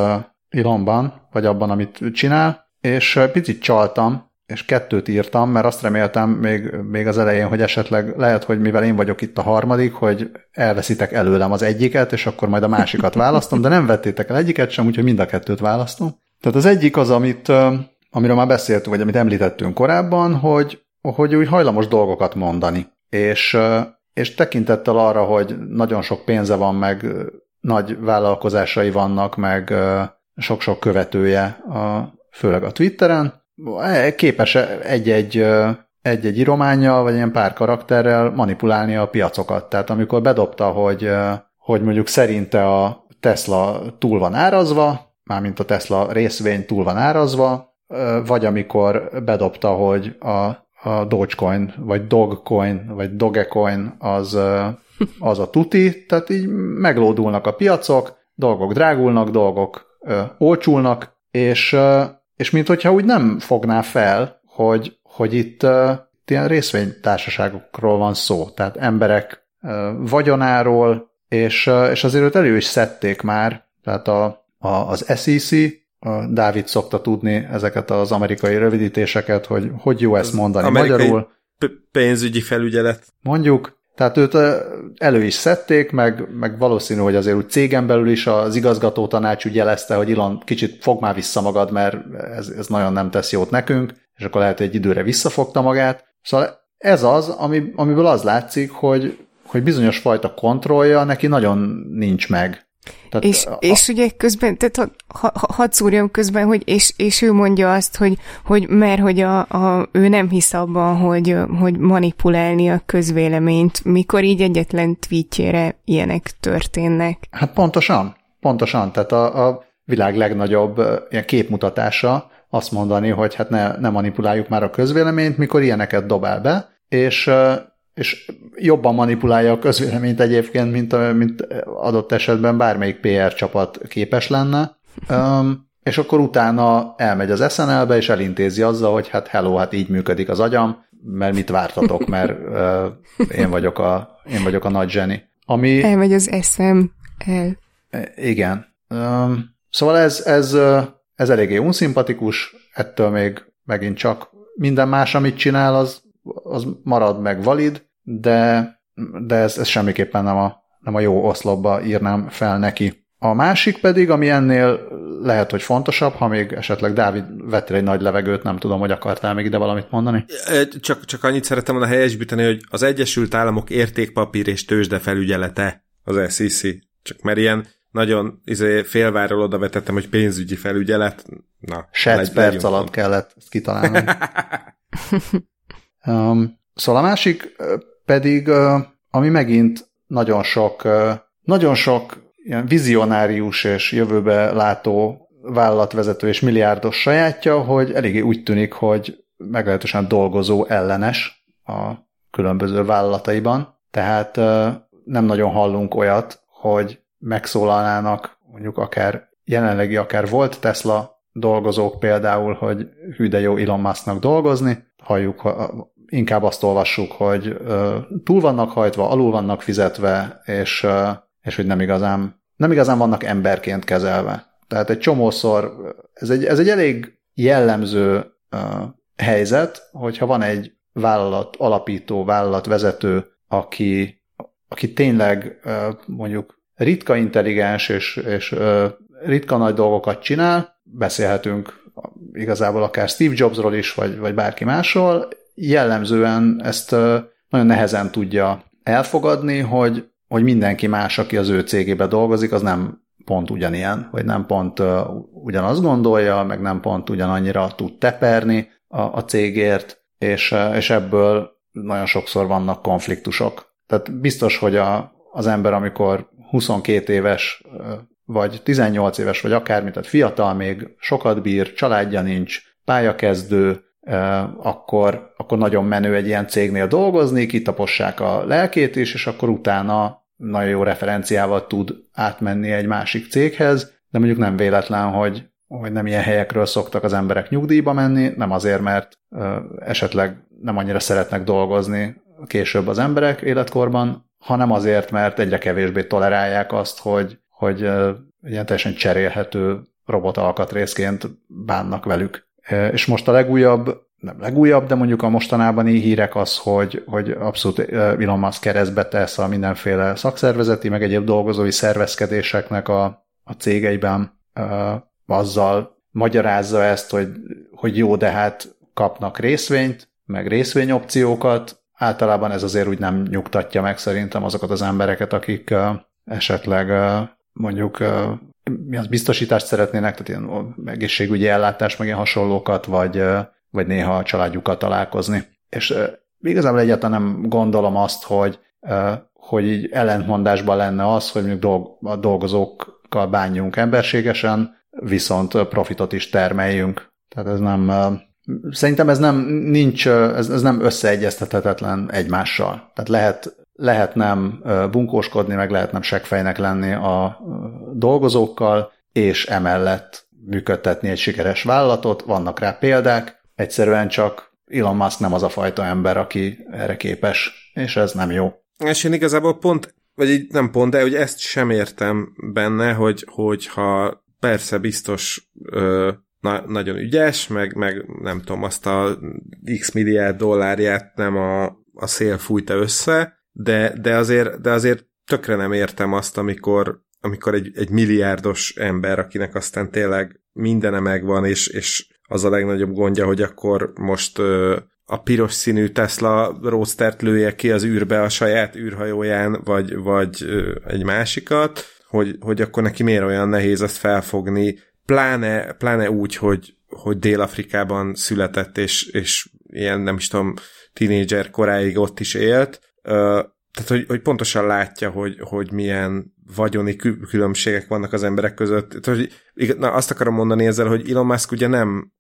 Elonban, vagy abban, amit csinál, és picit csaltam, és kettőt írtam, mert azt reméltem még, még az elején, hogy esetleg lehet, hogy mivel én vagyok itt a harmadik, hogy elveszitek előlem az egyiket, és akkor majd a másikat választom, de nem vettétek el egyiket sem, úgyhogy mind a kettőt választom. Tehát az egyik az, amit, amiről már beszéltünk, vagy amit említettünk korábban, hogy, hogy úgy hajlamos dolgokat mondani. És, és tekintettel arra, hogy nagyon sok pénze van, meg nagy vállalkozásai vannak, meg sok-sok követője, a, főleg a Twitteren, e, képes egy-egy egy-egy írományjal, vagy ilyen pár karakterrel manipulálni a piacokat. Tehát amikor bedobta, hogy, hogy mondjuk szerinte a Tesla túl van árazva, mármint a Tesla részvény túl van árazva, vagy amikor bedobta, hogy a, a Dogecoin, vagy Dogcoin, vagy Dogecoin az, az a tuti, tehát így meglódulnak a piacok, dolgok drágulnak, dolgok olcsulnak, és, és mint hogyha úgy nem fogná fel, hogy, hogy itt, itt ilyen részvénytársaságokról van szó, tehát emberek vagyonáról, és, és azért őt elő is szedték már, tehát a, a, az SEC, a Dávid szokta tudni ezeket az amerikai rövidítéseket, hogy hogy jó ezt mondani amerikai magyarul. pénzügyi felügyelet. Mondjuk, tehát őt elő is szedték, meg, meg valószínű, hogy azért úgy cégen belül is az igazgató tanács úgy jelezte, hogy Ilon, kicsit fog már vissza magad, mert ez, ez nagyon nem tesz jót nekünk, és akkor lehet, hogy egy időre visszafogta magát. Szóval ez az, ami, amiből az látszik, hogy, hogy bizonyos fajta kontrollja neki nagyon nincs meg. Tehát és, a, és ugye közben, tehát ha, ha, hadd szúrjam közben, hogy és, és ő mondja azt, hogy, hogy mert hogy a, a, ő nem hisz abban, hogy, hogy manipulálni a közvéleményt, mikor így egyetlen tweetjére ilyenek történnek. Hát pontosan, pontosan, tehát a, a világ legnagyobb ilyen képmutatása azt mondani, hogy hát ne, ne manipuláljuk már a közvéleményt, mikor ilyeneket dobál be, és és jobban manipulálja a közvéleményt egyébként, mint, a, mint adott esetben bármelyik PR csapat képes lenne. Um, és akkor utána elmegy az SNL-be, és elintézi azzal, hogy hát hello, hát így működik az agyam, mert mit vártatok, mert uh, én, vagyok a, én vagyok a nagy zseni. Ami... Elmegy az eszem el. Igen. Um, szóval ez, ez, ez eléggé unszimpatikus, ettől még megint csak minden más, amit csinál, az az marad meg valid, de, de ez, ez semmiképpen nem a, nem a jó oszlopba írnám fel neki. A másik pedig, ami ennél lehet, hogy fontosabb, ha még esetleg Dávid vettél egy nagy levegőt, nem tudom, hogy akartál még ide valamit mondani. Csak, csak annyit szerettem volna helyesbíteni, hogy az Egyesült Államok értékpapír és tőzsde felügyelete az SEC. Csak mert ilyen nagyon izé, félváról oda vetettem, hogy pénzügyi felügyelet. Na, Set perc alatt kellett ezt kitalálnom. Um, szóval a másik pedig, ami megint nagyon sok, nagyon sok ilyen vizionárius és jövőbe látó vállalatvezető és milliárdos sajátja, hogy eléggé úgy tűnik, hogy meglehetősen dolgozó ellenes a különböző vállalataiban. Tehát nem nagyon hallunk olyat, hogy megszólalnának mondjuk akár jelenlegi, akár volt Tesla dolgozók például, hogy hű de jó Elon Musknak dolgozni, halljuk inkább azt olvassuk, hogy túl vannak hajtva, alul vannak fizetve, és, és hogy nem igazán, nem igazán vannak emberként kezelve. Tehát egy csomószor, ez egy, ez egy elég jellemző helyzet, hogyha van egy vállalat alapító, vállalatvezető, aki, aki tényleg mondjuk ritka intelligens és, és ritka nagy dolgokat csinál, beszélhetünk igazából akár Steve Jobsról is, vagy, vagy bárki másról, jellemzően ezt nagyon nehezen tudja elfogadni, hogy, hogy mindenki más, aki az ő cégébe dolgozik, az nem pont ugyanilyen, vagy nem pont ugyanazt gondolja, meg nem pont ugyanannyira tud teperni a, a cégért, és, és ebből nagyon sokszor vannak konfliktusok. Tehát biztos, hogy a, az ember, amikor 22 éves, vagy 18 éves, vagy akármi, tehát fiatal még, sokat bír, családja nincs, pályakezdő, akkor, akkor nagyon menő egy ilyen cégnél dolgozni, kitapossák a lelkét is, és akkor utána nagyon jó referenciával tud átmenni egy másik céghez, de mondjuk nem véletlen, hogy, hogy nem ilyen helyekről szoktak az emberek nyugdíjba menni, nem azért, mert esetleg nem annyira szeretnek dolgozni később az emberek életkorban, hanem azért, mert egyre kevésbé tolerálják azt, hogy, hogy ilyen teljesen cserélhető robot bánnak velük. És most a legújabb nem legújabb, de mondjuk a mostanában hírek az, hogy, hogy abszolút Elon Musk keresztbe tesz a mindenféle szakszervezeti, meg egyéb dolgozói szervezkedéseknek a, a cégeiben, azzal magyarázza ezt, hogy, hogy jó, de hát kapnak részvényt, meg részvényopciókat, általában ez azért úgy nem nyugtatja meg szerintem azokat az embereket, akik esetleg mondjuk mi az biztosítást szeretnének, tehát ilyen egészségügyi ellátás, meg ilyen hasonlókat, vagy, vagy néha a családjukat találkozni. És igazából egyáltalán nem gondolom azt, hogy, hogy így ellentmondásban lenne az, hogy mondjuk a dolgozókkal bánjunk emberségesen, viszont profitot is termeljünk. Tehát ez nem, szerintem ez nem, nincs, ez, ez nem összeegyeztethetetlen egymással. Tehát lehet lehet nem bunkóskodni, meg lehet nem seggfejnek lenni a dolgozókkal, és emellett működtetni egy sikeres vállalatot, vannak rá példák, egyszerűen csak Elon Musk nem az a fajta ember, aki erre képes, és ez nem jó. És én igazából pont, vagy így nem pont, de hogy ezt sem értem benne, hogy, hogyha persze biztos ö, na, nagyon ügyes, meg, meg nem tudom, azt a x milliárd dollárját nem a, a szél fújta össze, de, de, azért, de azért tökre nem értem azt, amikor, amikor egy, egy milliárdos ember, akinek aztán tényleg mindene megvan, és, és az a legnagyobb gondja, hogy akkor most ö, a piros színű Tesla Roadster-t lője ki az űrbe a saját űrhajóján, vagy, vagy ö, egy másikat, hogy, hogy akkor neki miért olyan nehéz ezt felfogni, pláne, pláne úgy, hogy, hogy Dél-Afrikában született, és, és ilyen, nem is tudom, tínédzser koráig ott is élt, tehát, hogy, hogy pontosan látja, hogy, hogy milyen vagyoni különbségek vannak az emberek között. Tehát, hogy, na, azt akarom mondani ezzel, hogy Elon Musk ugye nem,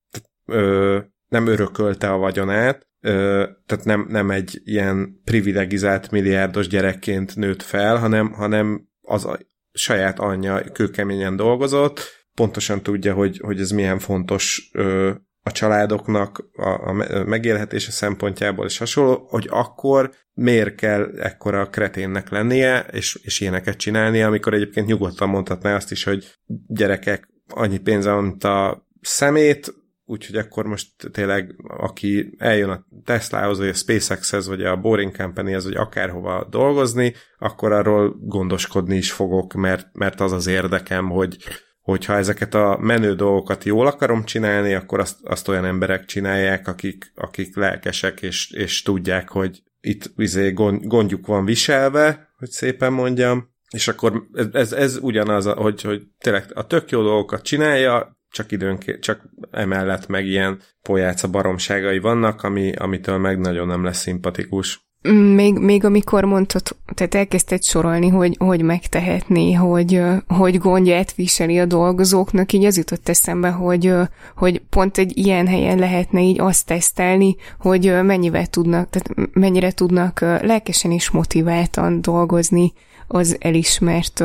ö, nem örökölte a vagyonát, ö, tehát nem, nem egy ilyen privilegizált milliárdos gyerekként nőtt fel, hanem, hanem az a saját anyja kőkeményen dolgozott, pontosan tudja, hogy, hogy ez milyen fontos ö, a családoknak a, a megélhetése szempontjából és hasonló, hogy akkor miért kell ekkora kreténnek lennie, és, és ilyeneket csinálni, amikor egyébként nyugodtan mondhatná azt is, hogy gyerekek, annyi pénze van, mint a szemét, úgyhogy akkor most tényleg, aki eljön a Teslahoz, vagy a SpaceX-hez, vagy a Boring Company-hez, vagy akárhova dolgozni, akkor arról gondoskodni is fogok, mert, mert az az érdekem, hogy, hogyha ezeket a menő dolgokat jól akarom csinálni, akkor azt, azt olyan emberek csinálják, akik, akik lelkesek, és, és tudják, hogy itt izé gondjuk van viselve, hogy szépen mondjam, és akkor ez, ez, ez ugyanaz, hogy, hogy tényleg a tök jó dolgokat csinálja, csak időnként, csak emellett meg ilyen pojáca baromságai vannak, ami, amitől meg nagyon nem lesz szimpatikus. Még, még amikor mondtad, tehát elkezdted sorolni, hogy, hogy megtehetné, hogy, hogy gondját viseli a dolgozóknak, így az jutott eszembe, hogy, hogy pont egy ilyen helyen lehetne így azt tesztelni, hogy mennyivel tudnak, tehát mennyire tudnak lelkesen és motiváltan dolgozni az elismert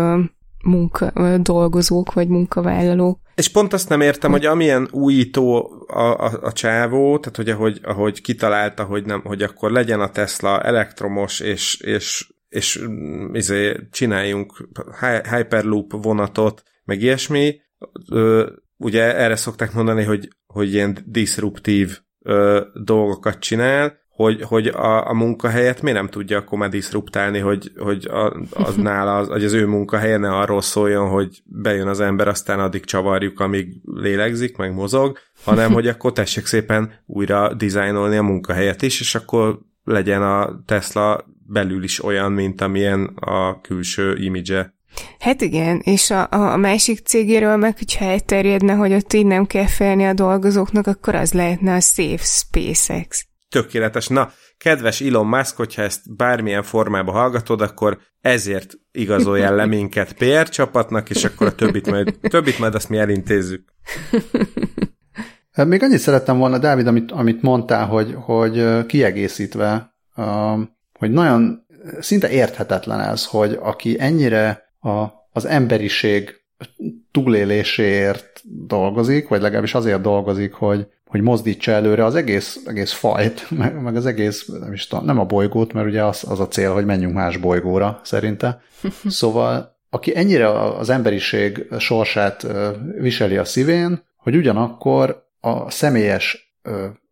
munka, dolgozók vagy munkavállalók. És pont azt nem értem, hogy amilyen újító a, a, a csávó, tehát hogy ahogy, ahogy kitalálta, hogy, nem, hogy akkor legyen a Tesla elektromos, és, és, és izé, csináljunk Hyperloop vonatot, meg ilyesmi, ö, ugye erre szokták mondani, hogy, hogy ilyen disruptív ö, dolgokat csinál, hogy, hogy a, a munkahelyet miért nem tudja akkor már diszruptálni, hogy, hogy a, az nála, az, hogy az ő munkahelye ne arról szóljon, hogy bejön az ember, aztán addig csavarjuk, amíg lélegzik, meg mozog, hanem hogy akkor tessék szépen újra dizájnolni a munkahelyet is, és akkor legyen a Tesla belül is olyan, mint amilyen a külső imidzse. Hát igen, és a, a másik cégéről meg, hogyha elterjedne, hogy ott így nem kell félni a dolgozóknak, akkor az lehetne a Safe SpaceX tökéletes. Na, kedves Elon Musk, hogyha ezt bármilyen formában hallgatod, akkor ezért igazoljál le minket PR csapatnak, és akkor a többit majd, többit majd azt mi elintézzük. Hát még annyit szerettem volna, Dávid, amit, amit mondtál, hogy, hogy kiegészítve, hogy nagyon szinte érthetetlen ez, hogy aki ennyire a, az emberiség túléléséért dolgozik, vagy legalábbis azért dolgozik, hogy, hogy mozdítsa előre az egész, egész fajt, meg, meg az egész, nem is tudom, nem a bolygót, mert ugye az, az a cél, hogy menjünk más bolygóra, szerinte. Szóval, aki ennyire az emberiség sorsát viseli a szívén, hogy ugyanakkor a személyes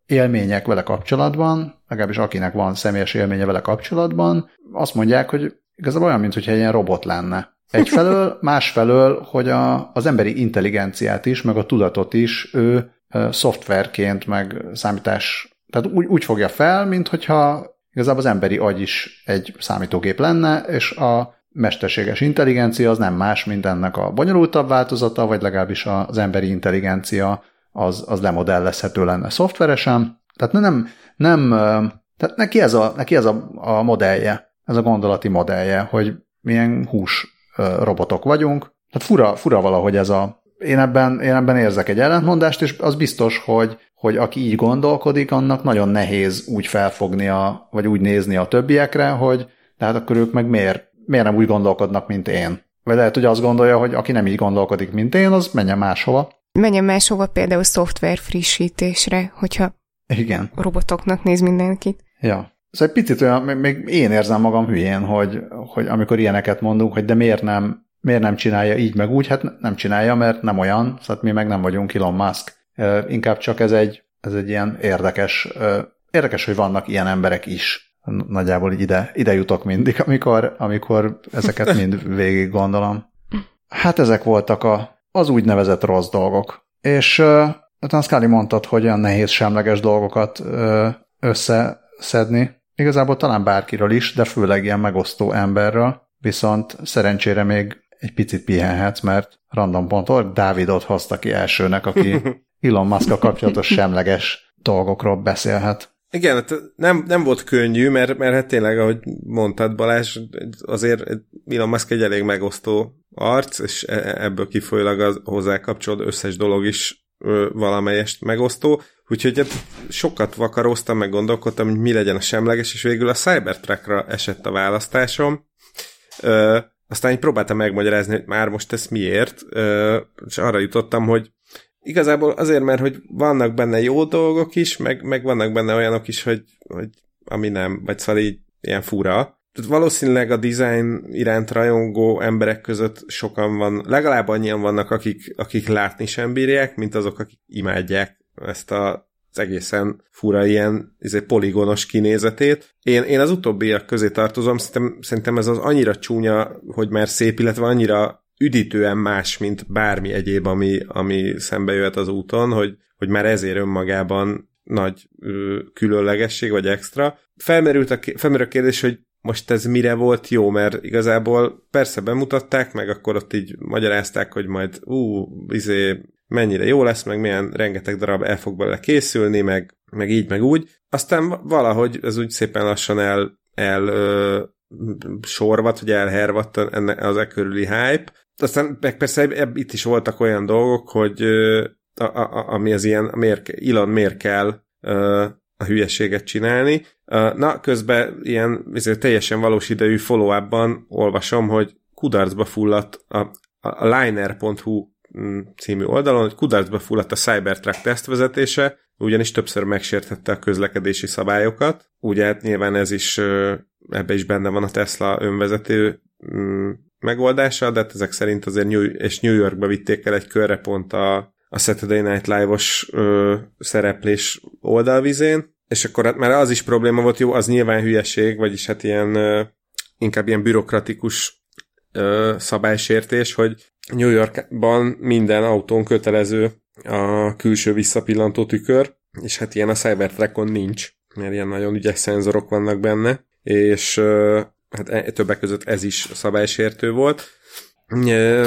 élmények vele kapcsolatban, legalábbis akinek van személyes élménye vele kapcsolatban, azt mondják, hogy igazából olyan, mintha ilyen robot lenne. Egyfelől, másfelől, hogy a, az emberi intelligenciát is, meg a tudatot is ő szoftverként, meg számítás, tehát úgy, úgy fogja fel, mint hogyha igazából az emberi agy is egy számítógép lenne, és a mesterséges intelligencia az nem más, mint ennek a bonyolultabb változata, vagy legalábbis az emberi intelligencia az, az lemodellezhető lenne szoftveresen. Tehát nem, nem tehát neki ez a, neki ez a, a modellje, ez a gondolati modellje, hogy milyen hús robotok vagyunk. Tehát fura, fura valahogy ez a... Én ebben, én ebben érzek egy ellentmondást, és az biztos, hogy, hogy aki így gondolkodik, annak nagyon nehéz úgy felfognia, vagy úgy nézni a többiekre, hogy tehát akkor ők meg miért, miért nem úgy gondolkodnak, mint én. Vagy lehet, hogy azt gondolja, hogy aki nem így gondolkodik, mint én, az menjen máshova. Menjen máshova például szoftver frissítésre, hogyha Igen. robotoknak néz mindenkit. Ja. Szóval egy picit olyan, még én érzem magam hülyén, hogy, hogy amikor ilyeneket mondunk, hogy de miért nem, miért nem csinálja így meg úgy, hát nem csinálja, mert nem olyan, szóval mi meg nem vagyunk Elon Musk. Inkább csak ez egy, ez egy ilyen érdekes, érdekes, hogy vannak ilyen emberek is. Nagyjából ide, ide jutok mindig, amikor, amikor ezeket mind végig gondolom. Hát ezek voltak a, az úgynevezett rossz dolgok. És uh, Scully mondtad, hogy olyan nehéz semleges dolgokat összeszedni. Igazából talán bárkiről is, de főleg ilyen megosztó emberről. Viszont szerencsére még egy picit pihenhetsz, mert random.org Dávidot hozta ki elsőnek, aki Elon musk kapcsolatos semleges dolgokról beszélhet. Igen, hát nem, nem volt könnyű, mert, mert hát tényleg, ahogy mondtad Balázs, azért Elon Musk egy elég megosztó arc, és e, e, ebből kifolyólag az hozzá kapcsolódó összes dolog is valamelyest megosztó. Úgyhogy hát sokat vakaroztam, meg gondolkodtam, hogy mi legyen a semleges, és végül a Cybertruckra esett a választásom. Ö, aztán így próbáltam megmagyarázni, hogy már most ez miért, és arra jutottam, hogy igazából azért, mert hogy vannak benne jó dolgok is, meg, meg vannak benne olyanok is, hogy, hogy ami nem, vagy szóval így ilyen fura. Tehát valószínűleg a design iránt rajongó emberek között sokan van, legalább annyian vannak, akik, akik látni sem bírják, mint azok, akik imádják ezt a az egészen fura ilyen izé, poligonos kinézetét. Én, én az utóbbiak közé tartozom, szerintem, szerintem ez az annyira csúnya, hogy már szép, illetve annyira üdítően más, mint bármi egyéb, ami, ami szembe jöhet az úton, hogy, hogy már ezért önmagában nagy ö, különlegesség vagy extra. Felmerült a, felmerült a kérdés, hogy most ez mire volt jó, mert igazából persze bemutatták, meg akkor ott így magyarázták, hogy majd ú, izé, mennyire jó lesz, meg milyen rengeteg darab el fog belőle készülni, meg, meg így, meg úgy. Aztán valahogy ez úgy szépen lassan el, el ö, sorvat, vagy elhervadt enne, az e körüli hype. Aztán meg persze itt is voltak olyan dolgok, hogy ö, a, a, ami az ilyen, miért, Elon miért kell ö, a hülyeséget csinálni. Na, közben ilyen teljesen valós idejű follow olvasom, hogy kudarcba fulladt a, a liner.hu című oldalon, hogy kudarcba fulladt a Cybertruck tesztvezetése, ugyanis többször megsértette a közlekedési szabályokat. Ugye hát nyilván ez is, ebbe is benne van a Tesla önvezető mm, megoldása, de hát ezek szerint azért New, és New Yorkba vitték el egy körre pont a, a Saturday Night Live-os ö, szereplés oldalvizén, és akkor hát már az is probléma volt, jó, az nyilván hülyeség, vagyis hát ilyen ö, inkább ilyen bürokratikus ö, szabálysértés, hogy New Yorkban minden autón kötelező a külső visszapillantó tükör, és hát ilyen a Cybertruckon nincs, mert ilyen nagyon ügyes szenzorok vannak benne, és hát e, többek között ez is szabálysértő volt.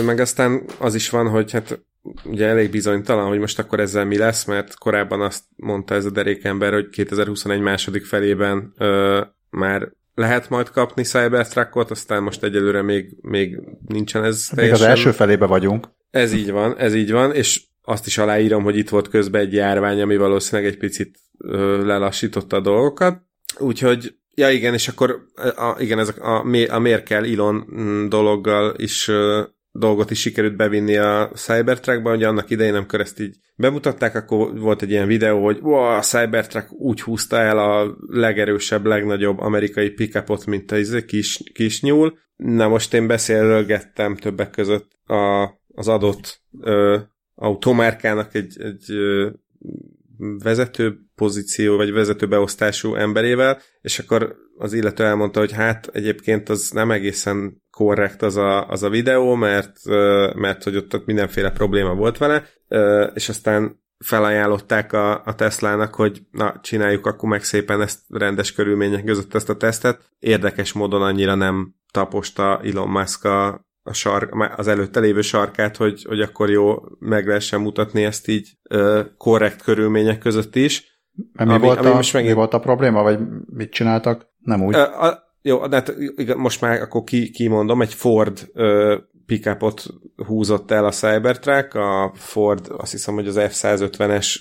Meg aztán az is van, hogy hát ugye elég bizonytalan, hogy most akkor ezzel mi lesz, mert korábban azt mondta ez a derékember, hogy 2021 második felében ö, már lehet majd kapni Cybertruckot, aztán most egyelőre még, még nincsen ez teljesen. Még az első felébe vagyunk. Ez így van, ez így van, és azt is aláírom, hogy itt volt közben egy járvány, ami valószínűleg egy picit ö, lelassította a dolgokat. Úgyhogy, ja igen, és akkor a, igen, ez a, a, a Merkel Elon mm, dologgal is ö, dolgot is sikerült bevinni a Cybertruckba, hogy annak idején, amikor ezt így bemutatták, akkor volt egy ilyen videó, hogy wow, a Cybertruck úgy húzta el a legerősebb, legnagyobb amerikai pickupot, mint a izé, kis, kis nyúl. Na most én beszélgettem többek között a, az adott ö, automárkának egy, egy ö, vezető pozíció, vagy vezető beosztású emberével, és akkor az illető elmondta, hogy hát egyébként az nem egészen korrekt az a, az a videó, mert, mert hogy ott, ott mindenféle probléma volt vele, és aztán felajánlották a, a Teslának, hogy na, csináljuk akkor meg szépen ezt rendes körülmények között ezt a tesztet. Érdekes módon annyira nem taposta Elon Musk a, a sark, az előtte lévő sarkát, hogy, hogy akkor jó meg lehessen mutatni ezt így ö, korrekt körülmények között is. Mi, ami, volt ami a, most megint... mi volt a probléma, vagy mit csináltak? Nem úgy. A, a, jó, de hát most már akkor ki, kimondom, egy Ford ö, pickupot húzott el a Cybertruck, a Ford azt hiszem, hogy az F-150-es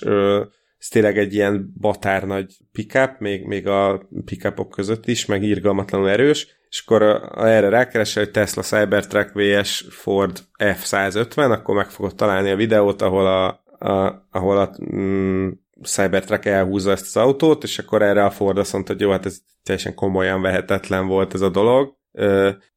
ez tényleg egy ilyen batár nagy pickup, még, még a pickupok között is, meg irgalmatlanul erős, és akkor erre rákeresel, hogy Tesla Cybertruck VS Ford F-150, akkor meg fogod találni a videót, ahol a, a, ahol a mm, Cybertruck elhúzza ezt az autót, és akkor erre a Ford azt mondta, hogy jó, hát ez teljesen komolyan vehetetlen volt ez a dolog,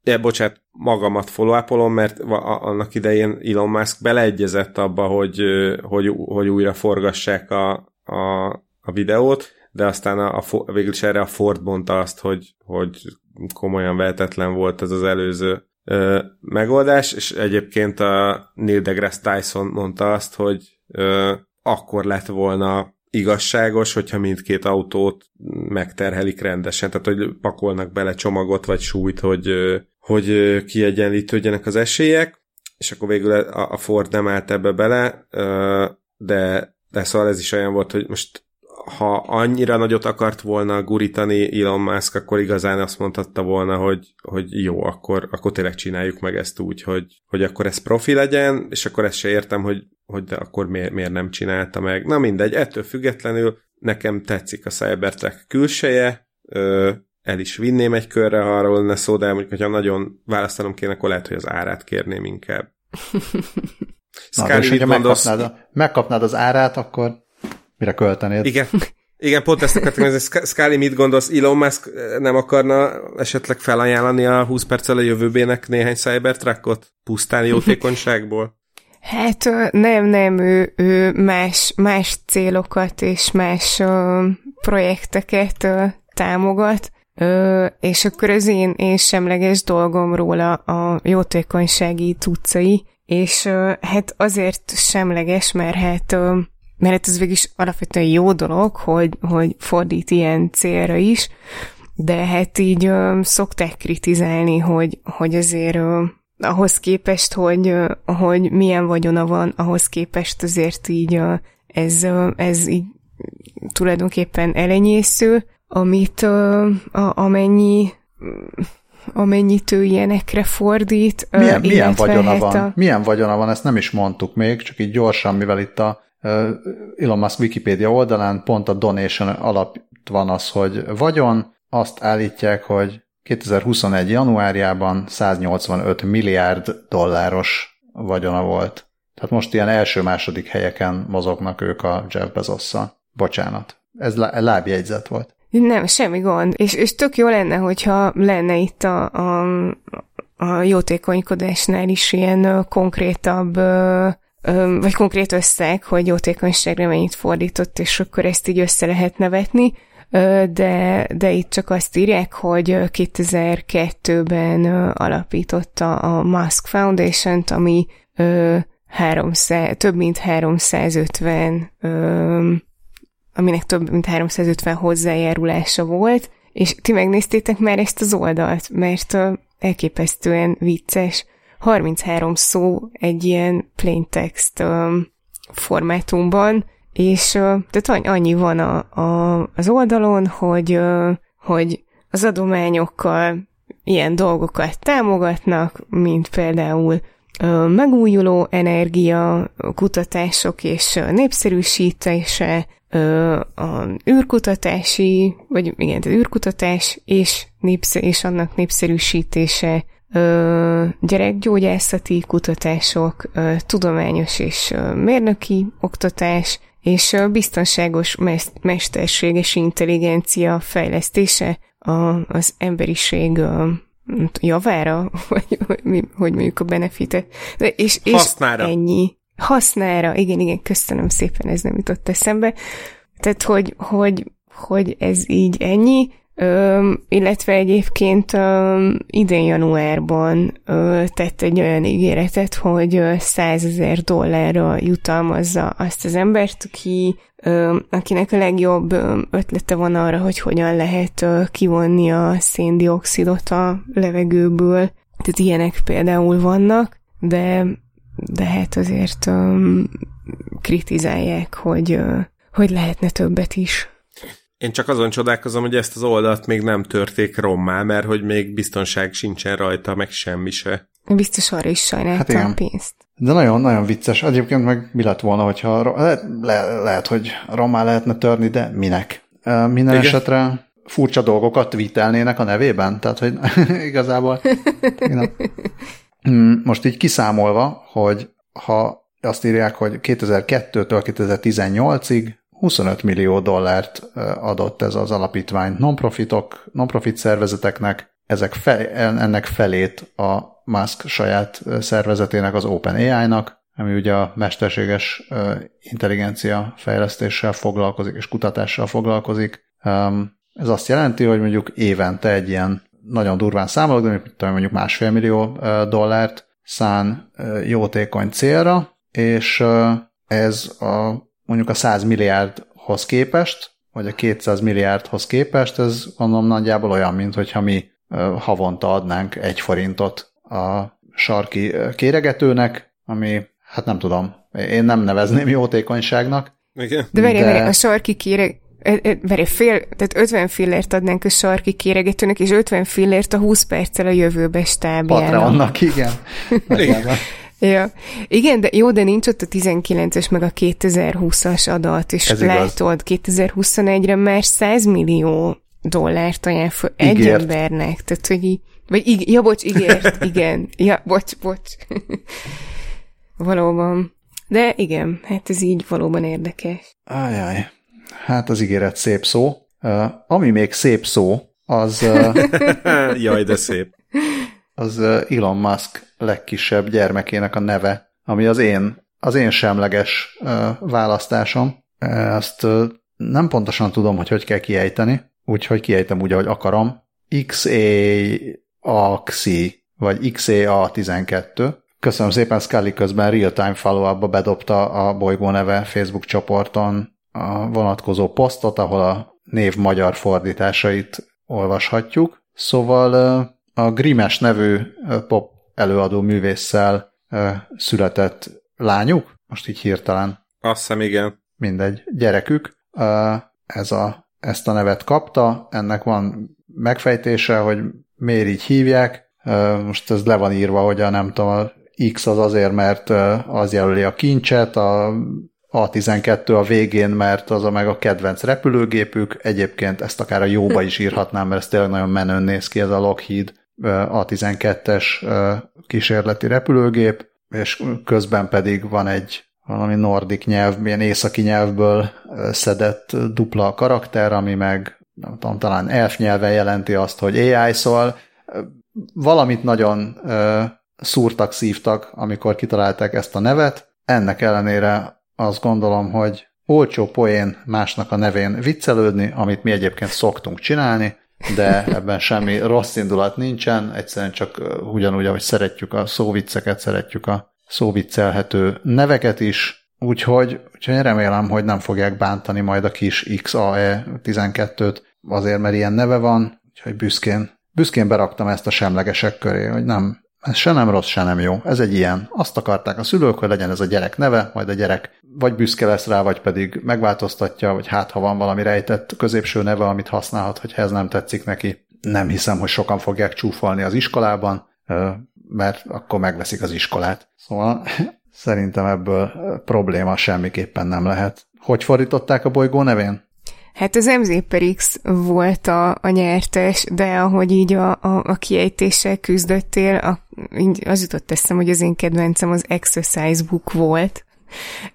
de bocsánat, magamat follow mert annak idején Elon Musk beleegyezett abba, hogy, hogy, hogy újra forgassák a, a, a videót, de aztán a, a, végül is erre a Ford mondta azt, hogy, hogy komolyan vehetetlen volt ez az előző ö, megoldás, és egyébként a Neil deGrasse Tyson mondta azt, hogy ö, akkor lett volna igazságos, hogyha mindkét autót megterhelik rendesen, tehát hogy pakolnak bele csomagot vagy súlyt, hogy, hogy kiegyenlítődjenek az esélyek, és akkor végül a Ford nem állt ebbe bele, de, de szóval ez is olyan volt, hogy most ha annyira nagyot akart volna gurítani Elon Musk, akkor igazán azt mondhatta volna, hogy, hogy jó, akkor, akkor tényleg csináljuk meg ezt úgy, hogy, hogy akkor ez profi legyen, és akkor ezt se értem, hogy, hogy de akkor miért, miért nem csinálta meg. Na mindegy, ettől függetlenül nekem tetszik a Cybertruck külseje, ö, el is vinném egy körre, ha arról lenne szó, de mondjuk, hogyha nagyon választanom kéne, akkor lehet, hogy az árát kérném inkább. Na, és mit megkapnád, a, megkapnád az árát, akkor mire költenéd? Igen. Igen, pont ezt akartam, hogy Scully mit gondolsz, Elon Musk nem akarna esetleg felajánlani a 20 perccel a jövőbének néhány Cybertruckot? Pusztán jótékonyságból? Hát nem, nem, ő, ő más, más célokat és más uh, projekteket uh, támogat, uh, és akkor az én, én semleges dolgom róla a jótékonysági tucai, és uh, hát azért semleges, mert hát uh, mert hát ez végig alapvetően jó dolog, hogy, hogy fordít ilyen célra is, de hát így ö, szokták kritizálni, hogy, hogy azért ö, ahhoz képest, hogy, ö, hogy milyen vagyona van, ahhoz képest azért így ö, ez, ö, ez így tulajdonképpen elenyésző, amit ö, a, amennyi amennyit ő ilyenekre fordít. Milyen, milyen vagyona van? A... Milyen vagyona van, ezt nem is mondtuk még, csak így gyorsan, mivel itt a Elon Musk Wikipedia oldalán pont a donation alatt van az, hogy vagyon, azt állítják, hogy 2021. januárjában 185 milliárd dolláros vagyona volt. Tehát most ilyen első-második helyeken mozognak ők a Jeff Bezosszal. Bocsánat. Ez lábjegyzet volt. Nem, semmi gond. És, és tök jó lenne, hogyha lenne itt a, a, a jótékonykodásnál is ilyen konkrétabb vagy konkrét összeg, hogy jótékonyságra mennyit fordított, és akkor ezt így össze lehet nevetni, de, de itt csak azt írják, hogy 2002-ben alapította a Musk Foundation-t, ami 300, több mint 350 aminek több mint 350 hozzájárulása volt, és ti megnéztétek már ezt az oldalt, mert elképesztően vicces 33 szó egy ilyen plain text um, formátumban, és uh, tehát annyi van a, a, az oldalon, hogy, uh, hogy az adományokkal ilyen dolgokat támogatnak, mint például uh, megújuló energia, kutatások és népszerűsítése, a űrkutatási, vagy igen, az űrkutatás és, népszer, és annak népszerűsítése, gyerekgyógyászati kutatások, tudományos és mérnöki oktatás, és biztonságos mesterséges intelligencia fejlesztése az emberiség javára, vagy hogy, hogy mondjuk a benefitet. De és, és ennyi. hasznára, igen, igen, köszönöm szépen, ez nem jutott eszembe. Tehát, hogy, hogy, hogy ez így ennyi, Ö, illetve egyébként ö, idén januárban ö, tett egy olyan ígéretet, hogy 100 ezer dollárra jutalmazza azt az embert, aki, ö, akinek a legjobb ötlete van arra, hogy hogyan lehet ö, kivonni a széndiokszidot a levegőből. Tehát ilyenek például vannak, de, de hát azért ö, kritizálják, hogy, ö, hogy lehetne többet is. Én csak azon csodálkozom, hogy ezt az oldalt még nem törték rommá, mert hogy még biztonság sincsen rajta, meg semmi se. Biztos arra is sajnálta hát a pénzt. De nagyon-nagyon vicces. Egyébként meg mi lett volna, hogyha le, le, lehet, hogy rommá lehetne törni, de minek? Minden Igen. esetre furcsa dolgokat tweetelnének a nevében, tehát hogy igazából hmm, most így kiszámolva, hogy ha azt írják, hogy 2002-től 2018-ig 25 millió dollárt adott ez az alapítvány non-profitok, non-profit szervezeteknek, ezek fel, ennek felét a Musk saját szervezetének, az OpenAI-nak, ami ugye a mesterséges intelligencia fejlesztéssel foglalkozik és kutatással foglalkozik. Ez azt jelenti, hogy mondjuk évente egy ilyen nagyon durván számolok, de mondjuk másfél millió dollárt szán jótékony célra, és ez a mondjuk a 100 milliárdhoz képest, vagy a 200 milliárdhoz képest, ez mondom nagyjából olyan, mint hogyha mi havonta adnánk egy forintot a sarki kéregetőnek, ami, hát nem tudom, én nem nevezném jótékonyságnak. Igen. De várj, de... a sarki kéreg, Várj, fél, tehát 50 fillért adnánk a sarki kéregetőnek, és 50 fillért a 20 perccel a jövőbe stábjának. Patreonnak, igen. igen. Ja. Igen, de jó, de nincs ott a 19-es meg a 2020-as adat, és Ez látod, 2021-re már 100 millió dollárt ajánl fel egy embernek, tehát hogy így, vagy ig- ja, bocs, ígért, igen, ja, bocs, bocs. valóban. De igen, hát ez így valóban érdekes. Ajaj, hát az ígéret szép szó. Uh, ami még szép szó, az... Uh, Jaj, de szép. Az Elon Musk legkisebb gyermekének a neve, ami az én, az én semleges választásom. Ezt nem pontosan tudom, hogy hogy kell kiejteni, úgyhogy kiejtem úgy, ahogy akarom. XAXI, vagy XEA12. Köszönöm szépen, Scully közben real-time follow bedobta a bolygó neve Facebook csoporton a vonatkozó posztot, ahol a név magyar fordításait olvashatjuk. Szóval a Grimes nevű pop előadó művésszel született lányuk, most így hirtelen. Azt hiszem, igen. Mindegy, gyerekük. Ez a, ezt a nevet kapta, ennek van megfejtése, hogy miért így hívják. Most ez le van írva, hogy a nem tudom, a X az azért, mert az jelöli a kincset, a A12 a végén, mert az a meg a kedvenc repülőgépük. Egyébként ezt akár a jóba is írhatnám, mert ez tényleg nagyon menőn néz ki ez a Lockheed a-12-es kísérleti repülőgép, és közben pedig van egy valami nordik nyelv, milyen északi nyelvből szedett dupla karakter, ami meg nem tudom, talán elf nyelven jelenti azt, hogy AI, szóval valamit nagyon szúrtak, szívtak, amikor kitalálták ezt a nevet. Ennek ellenére azt gondolom, hogy olcsó poén másnak a nevén viccelődni, amit mi egyébként szoktunk csinálni, de ebben semmi rossz indulat nincsen, egyszerűen csak ugyanúgy, ahogy szeretjük a szóvicceket, szeretjük a szóviccelhető neveket is, úgyhogy, úgyhogy remélem, hogy nem fogják bántani majd a kis XAE 12-t, azért, mert ilyen neve van, úgyhogy büszkén, büszkén beraktam ezt a semlegesek köré, hogy nem, ez se nem rossz, se nem jó. Ez egy ilyen. Azt akarták a szülők, hogy legyen ez a gyerek neve, majd a gyerek vagy büszke lesz rá, vagy pedig megváltoztatja, vagy hát ha van valami rejtett középső neve, amit használhat, hogyha ez nem tetszik neki. Nem hiszem, hogy sokan fogják csúfolni az iskolában, mert akkor megveszik az iskolát. Szóval szerintem ebből probléma semmiképpen nem lehet. Hogy fordították a bolygó nevén? Hát az MZ volt a, a nyertes, de ahogy így a, a, a kiejtéssel küzdöttél, a, az jutott eszem, hogy az én kedvencem az Exercise Book volt.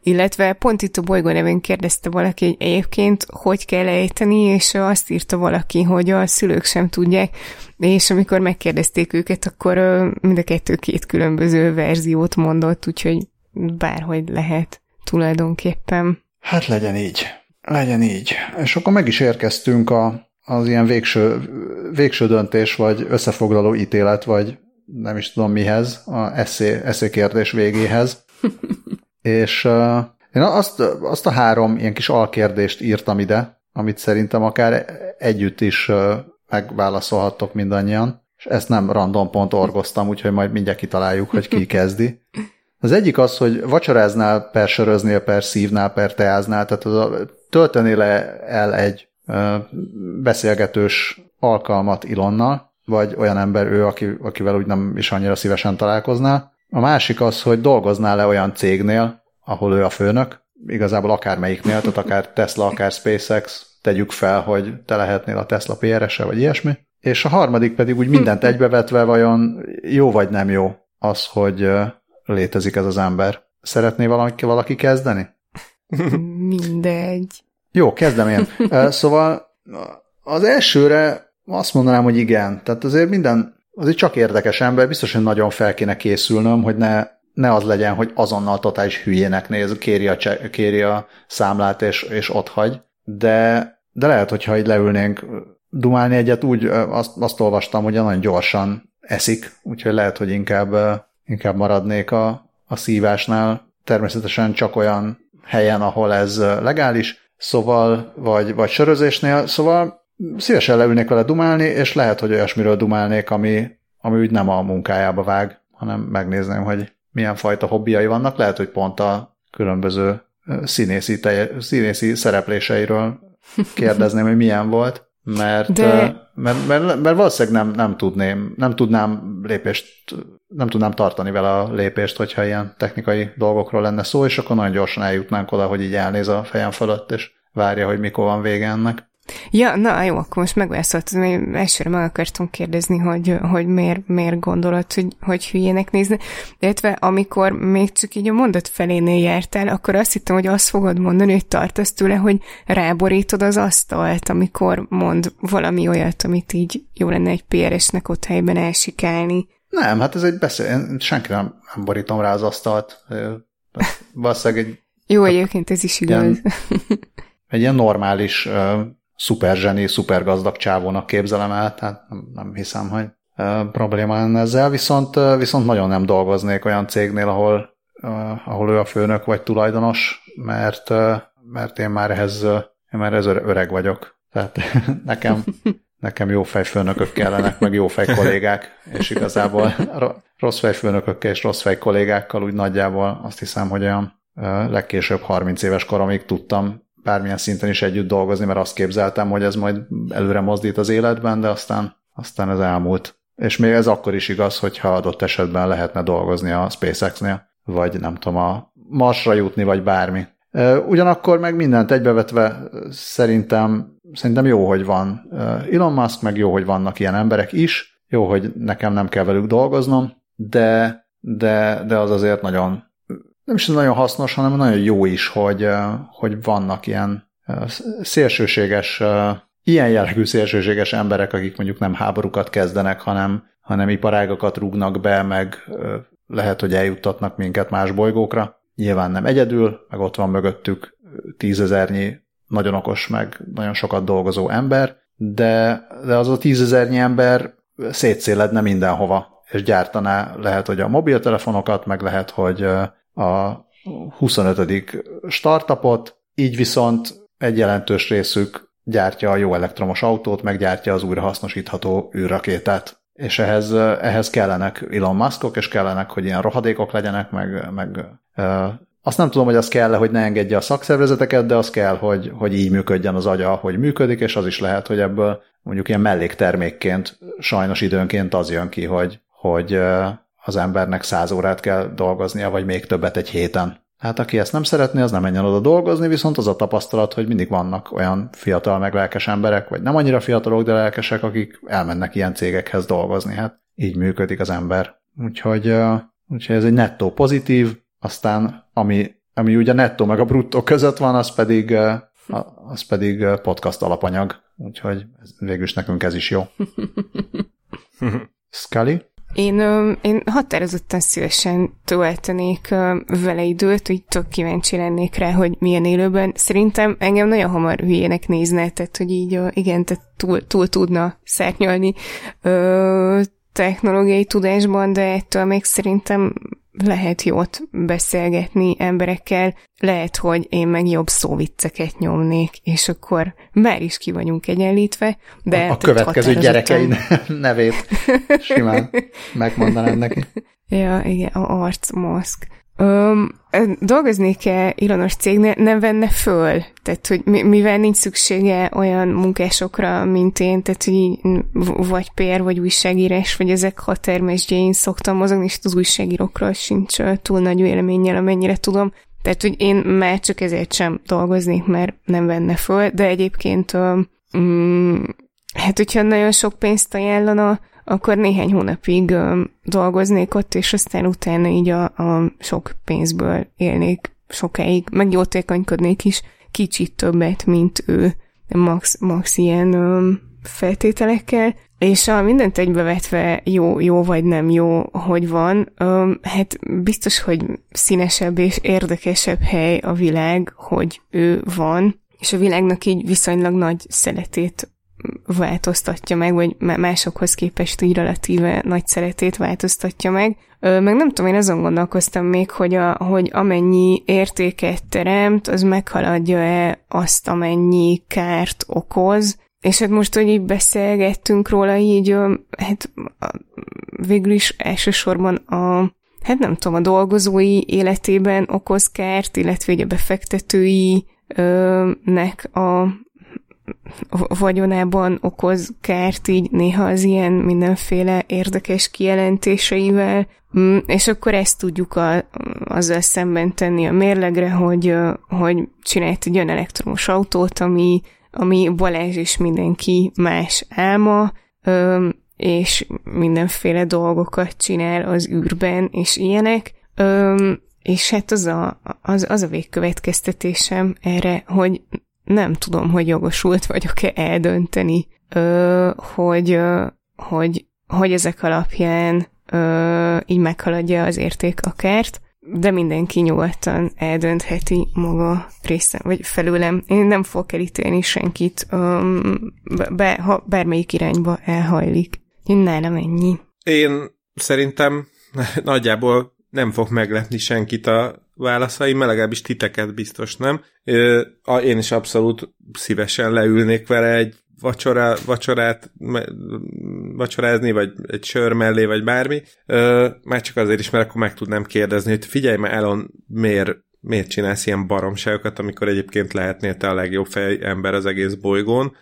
Illetve pont itt a bolygó nevén kérdezte valaki, hogy egyébként hogy kell ejteni, és azt írta valaki, hogy a szülők sem tudják, és amikor megkérdezték őket, akkor mind a kettő két különböző verziót mondott, úgyhogy bárhogy lehet tulajdonképpen. Hát legyen így. Legyen így. És akkor meg is érkeztünk a, az ilyen végső, végső döntés, vagy összefoglaló ítélet, vagy nem is tudom mihez, a eszé, eszé kérdés végéhez. és uh, én azt, azt a három ilyen kis alkérdést írtam ide, amit szerintem akár együtt is uh, megválaszolhattok mindannyian, és ezt nem random pont orgoztam, úgyhogy majd mindjárt kitaláljuk, hogy ki kezdi. Az egyik az, hogy vacsoráznál per söröznél, per szívnál, per teáznál, tehát az a, töltenél el egy beszélgetős alkalmat Ilonnal, vagy olyan ember ő, aki, akivel úgy nem is annyira szívesen találkoznál. A másik az, hogy dolgoznál-e olyan cégnél, ahol ő a főnök, igazából akármelyiknél, tehát akár Tesla, akár SpaceX, tegyük fel, hogy te lehetnél a Tesla PRS-e, vagy ilyesmi. És a harmadik pedig úgy mindent egybevetve vajon jó vagy nem jó az, hogy létezik ez az ember. Szeretné valaki, valaki kezdeni? Mindegy. Jó, kezdem én. Szóval az elsőre azt mondanám, hogy igen. Tehát azért minden, azért csak érdekes ember, biztos, hogy nagyon fel kéne készülnöm, hogy ne, ne az legyen, hogy azonnal totális hülyének néz, kéri a, cse, kéri a számlát és, és ott hagy. De, de lehet, hogyha így leülnénk dumálni egyet, úgy azt, azt olvastam, hogy nagyon gyorsan eszik, úgyhogy lehet, hogy inkább, inkább maradnék a, a szívásnál. Természetesen csak olyan helyen, ahol ez legális, szóval, vagy, vagy sörözésnél, szóval szívesen leülnék vele dumálni, és lehet, hogy olyasmiről dumálnék, ami, ami úgy nem a munkájába vág, hanem megnézném, hogy milyen fajta hobbiai vannak. Lehet, hogy pont a különböző színészi, telje, színészi szerepléseiről kérdezném, hogy milyen volt, mert, De... mert, mert, mert valószínűleg nem, nem, tudném, nem tudnám lépést, nem tudnám tartani vele a lépést, hogyha ilyen technikai dolgokról lenne szó, és akkor nagyon gyorsan eljutnánk oda, hogy így elnéz a fejem fölött, és várja, hogy mikor van vége ennek. Ja, na jó, akkor most megválaszoltad, mert elsőre meg akartam kérdezni, hogy, hogy miért, miért gondolod, hogy, hogy hülyének nézni. Illetve amikor még csak így a mondat felénél jártál, akkor azt hittem, hogy azt fogod mondani, hogy tartasz tőle, hogy ráborítod az asztalt, amikor mond valami olyat, amit így jó lenne egy PRS-nek ott helyben elsikálni. Nem, hát ez egy beszél, senki nem, nem borítom rá az asztalt. Valószínűleg egy... Jó, egyébként ez is igaz. Ilyen, egy ilyen normális szuper zseni, szuper gazdag csávónak képzelem el, tehát nem, hiszem, hogy probléma lenne ezzel, viszont, viszont nagyon nem dolgoznék olyan cégnél, ahol, ahol ő a főnök vagy tulajdonos, mert, mert én már ehhez, én már ez öreg vagyok. Tehát nekem, nekem jó fejfőnökök kellenek, meg jó fej kollégák, és igazából rossz fejfőnökökkel és rossz fej kollégákkal úgy nagyjából azt hiszem, hogy olyan legkésőbb 30 éves koromig tudtam bármilyen szinten is együtt dolgozni, mert azt képzeltem, hogy ez majd előre mozdít az életben, de aztán, aztán ez elmúlt. És még ez akkor is igaz, hogyha adott esetben lehetne dolgozni a SpaceX-nél, vagy nem tudom, a Marsra jutni, vagy bármi. Ugyanakkor meg mindent egybevetve szerintem, szerintem jó, hogy van Elon Musk, meg jó, hogy vannak ilyen emberek is, jó, hogy nekem nem kell velük dolgoznom, de, de, de az azért nagyon nem is nagyon hasznos, hanem nagyon jó is, hogy, hogy vannak ilyen szélsőséges, ilyen jellegű szélsőséges emberek, akik mondjuk nem háborúkat kezdenek, hanem, hanem iparágakat rúgnak be, meg lehet, hogy eljuttatnak minket más bolygókra. Nyilván nem egyedül, meg ott van mögöttük tízezernyi nagyon okos, meg nagyon sokat dolgozó ember, de, de az a tízezernyi ember szétszéledne mindenhova, és gyártaná lehet, hogy a mobiltelefonokat, meg lehet, hogy a 25. startupot, így viszont egy jelentős részük gyártja a jó elektromos autót, meggyártja az újrahasznosítható űrrakétát. És ehhez, ehhez kellenek Elon Muskok, és kellenek, hogy ilyen rohadékok legyenek, meg, meg azt nem tudom, hogy az kell hogy ne engedje a szakszervezeteket, de az kell, hogy, hogy így működjen az agya, hogy működik, és az is lehet, hogy ebből mondjuk ilyen melléktermékként sajnos időnként az jön ki, hogy, hogy az embernek száz órát kell dolgoznia, vagy még többet egy héten. Hát aki ezt nem szeretné, az nem menjen oda dolgozni, viszont az a tapasztalat, hogy mindig vannak olyan fiatal, meg lelkes emberek, vagy nem annyira fiatalok, de lelkesek, akik elmennek ilyen cégekhez dolgozni. Hát így működik az ember. Úgyhogy, úgyhogy ez egy nettó pozitív, aztán ami, ami ugye nettó meg a bruttó között van, az pedig, az pedig podcast alapanyag. Úgyhogy végülis nekünk ez is jó. Scully? Én, én határozottan szívesen töltenék vele időt, hogy tök kíváncsi lennék rá, hogy milyen élőben. Szerintem engem nagyon hamar hülyének nézne, tehát hogy így igen, tehát túl, túl tudna szárnyalni technológiai tudásban, de ettől még szerintem lehet jót beszélgetni emberekkel, lehet, hogy én meg jobb szóvicceket nyomnék, és akkor már is ki vagyunk egyenlítve, de... A, a következő gyerekei nevét simán megmondanám neki. Ja, igen, a arcmaszk. Um, dolgoznék-e Ilonos cégnél, nem venne föl? Tehát, hogy mivel nincs szüksége olyan munkásokra, mint én, tehát, hogy így, vagy PR, vagy újságírás, vagy ezek határmesdje, én szoktam mozogni, és az újságírókról sincs túl nagy véleménnyel, amennyire tudom. Tehát, hogy én már csak ezért sem dolgoznék, mert nem venne föl, de egyébként um, hát, hogyha nagyon sok pénzt ajánlana, akkor néhány hónapig dolgoznék ott, és aztán utána így a, a sok pénzből élnék sokáig, meg jótékonykodnék is kicsit többet, mint ő, max, max ilyen feltételekkel, és a mindent egybevetve jó, jó vagy nem jó, hogy van, ö, hát biztos, hogy színesebb és érdekesebb hely a világ, hogy ő van, és a világnak így viszonylag nagy szeletét változtatja meg, vagy másokhoz képest így relatíve nagy szeretét változtatja meg. Meg nem tudom, én azon gondolkoztam még, hogy, a, hogy amennyi értéket teremt, az meghaladja-e azt, amennyi kárt okoz, és hát most, hogy így beszélgettünk róla, így hát végül is elsősorban a hát nem tudom, a dolgozói életében okoz kárt, illetve a befektetői nek a vagyonában okoz kárt így néha az ilyen mindenféle érdekes kijelentéseivel, mm, és akkor ezt tudjuk a, azzal szemben tenni a mérlegre, hogy, hogy csinált egy olyan elektromos autót, ami, ami Balázs és mindenki más álma, és mindenféle dolgokat csinál az űrben, és ilyenek. És hát az a, az, az a végkövetkeztetésem erre, hogy nem tudom, hogy jogosult vagyok-e eldönteni, ö, hogy, ö, hogy, hogy ezek alapján ö, így meghaladja az érték kert, de mindenki nyugodtan eldöntheti maga részem, vagy felőlem. Én nem fogok elítélni senkit, um, be, ha bármelyik irányba elhajlik. Én nálam ennyi. Én szerintem nagyjából nem fog meglepni senkit a válaszaim, legalábbis titeket biztos nem. Én is abszolút szívesen leülnék vele egy vacsora, vacsorát vacsorázni, vagy egy sör mellé, vagy bármi. Már csak azért is, mert akkor meg tudnám kérdezni, hogy figyelj már Elon, miért, miért csinálsz ilyen baromságokat, amikor egyébként lehetnél te a legjobb fej ember az egész bolygón.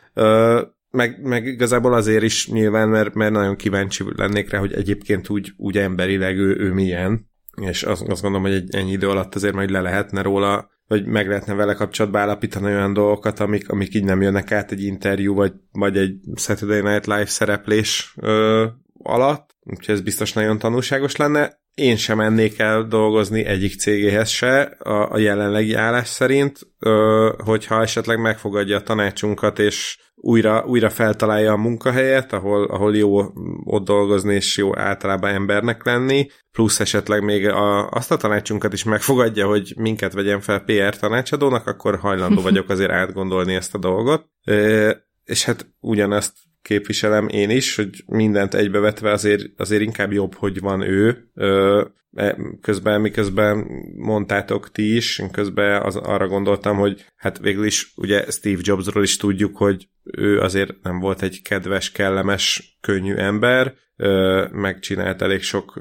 Meg, meg igazából azért is nyilván, mert, mert nagyon kíváncsi lennék rá, hogy egyébként úgy, úgy emberileg ő, ő milyen, és azt, azt gondolom, hogy egy ennyi idő alatt azért majd le lehetne róla, vagy meg lehetne vele kapcsolatba állapítani olyan dolgokat, amik, amik így nem jönnek át egy interjú, vagy, vagy egy Saturday Night Live szereplés ö, alatt, úgyhogy ez biztos nagyon tanulságos lenne. Én sem mennék el dolgozni egyik cégéhez se a, a jelenlegi állás szerint, ö, hogyha esetleg megfogadja a tanácsunkat, és újra, újra feltalálja a munkahelyet, ahol, ahol jó ott dolgozni, és jó általában embernek lenni, plusz esetleg még a, azt a tanácsunkat is megfogadja, hogy minket vegyen fel PR tanácsadónak, akkor hajlandó vagyok azért átgondolni ezt a dolgot. És hát ugyanezt képviselem én is, hogy mindent egybevetve azért, azért inkább jobb, hogy van ő. E, közben, miközben mondtátok ti is, közben az, arra gondoltam, hogy hát végül is ugye Steve Jobsról is tudjuk, hogy ő azért nem volt egy kedves, kellemes, könnyű ember, megcsinált elég sok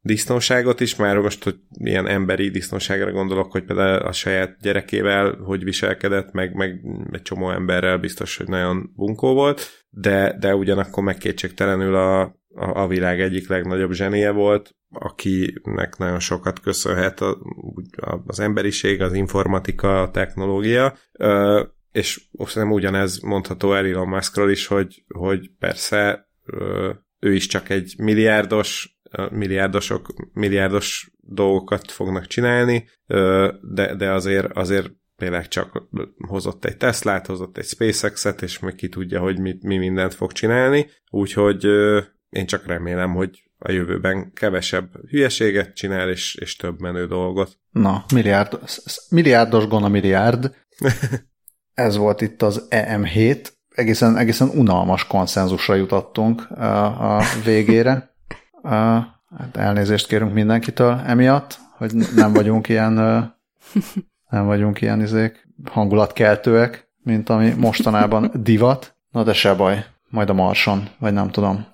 disznóságot is, már most, hogy milyen emberi disznóságra gondolok, hogy például a saját gyerekével hogy viselkedett, meg, meg egy csomó emberrel biztos, hogy nagyon bunkó volt, de, de ugyanakkor megkétségtelenül a, a, a világ egyik legnagyobb zsenie volt, akinek nagyon sokat köszönhet a, az emberiség, az informatika, a technológia, és szerintem ugyanez mondható Elon Muskról is, hogy, hogy persze ő is csak egy milliárdos milliárdosok milliárdos dolgokat fognak csinálni, de, de azért, azért tényleg csak hozott egy Teslát, hozott egy SpaceX-et, és meg ki tudja, hogy mi, mi mindent fog csinálni. Úgyhogy én csak remélem, hogy a jövőben kevesebb hülyeséget csinál, és, és több menő dolgot. Na, milliárd, milliárdos gona milliárd. Ez volt itt az EM7. Egészen, egészen unalmas konszenzusra jutottunk a, a végére. Hát elnézést kérünk mindenkitől emiatt, hogy nem vagyunk ilyen nem vagyunk ilyen izék hangulatkeltőek, mint ami mostanában divat. Na de se baj, majd a marson, vagy nem tudom.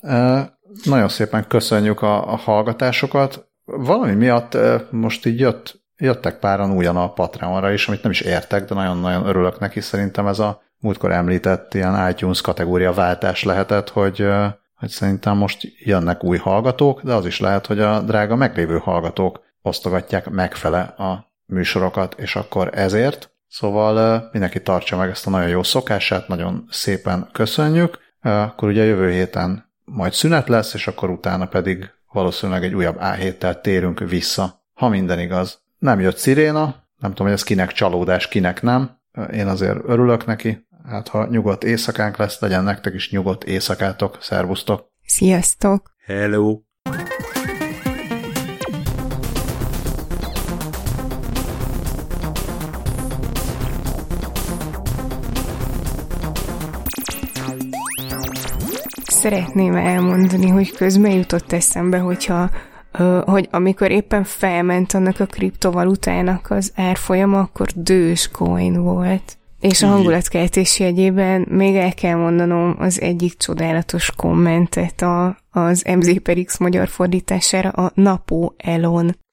Nagyon szépen köszönjük a, a hallgatásokat. Valami miatt most így jött, jöttek páran újan a Patreonra is, amit nem is értek, de nagyon-nagyon örülök neki. Szerintem ez a múltkor említett ilyen iTunes kategória váltás lehetett, hogy, hogy szerintem most jönnek új hallgatók, de az is lehet, hogy a drága meglévő hallgatók osztogatják megfele a műsorokat, és akkor ezért. Szóval mindenki tartsa meg ezt a nagyon jó szokását, nagyon szépen köszönjük. Akkor ugye jövő héten majd szünet lesz, és akkor utána pedig valószínűleg egy újabb A7-tel térünk vissza, ha minden igaz. Nem jött sziréna, nem tudom, hogy ez kinek csalódás, kinek nem. Én azért örülök neki. Hát ha nyugodt éjszakánk lesz, legyen nektek is nyugodt éjszakátok. Szervusztok! Sziasztok! Hello! Szeretném elmondani, hogy közben jutott eszembe, hogyha hogy amikor éppen felment annak a kriptovalutának az árfolyama, akkor dős coin volt. És a hangulatkeltés jegyében még el kell mondanom az egyik csodálatos kommentet a, az MZ per X magyar fordítására, a Napó Elon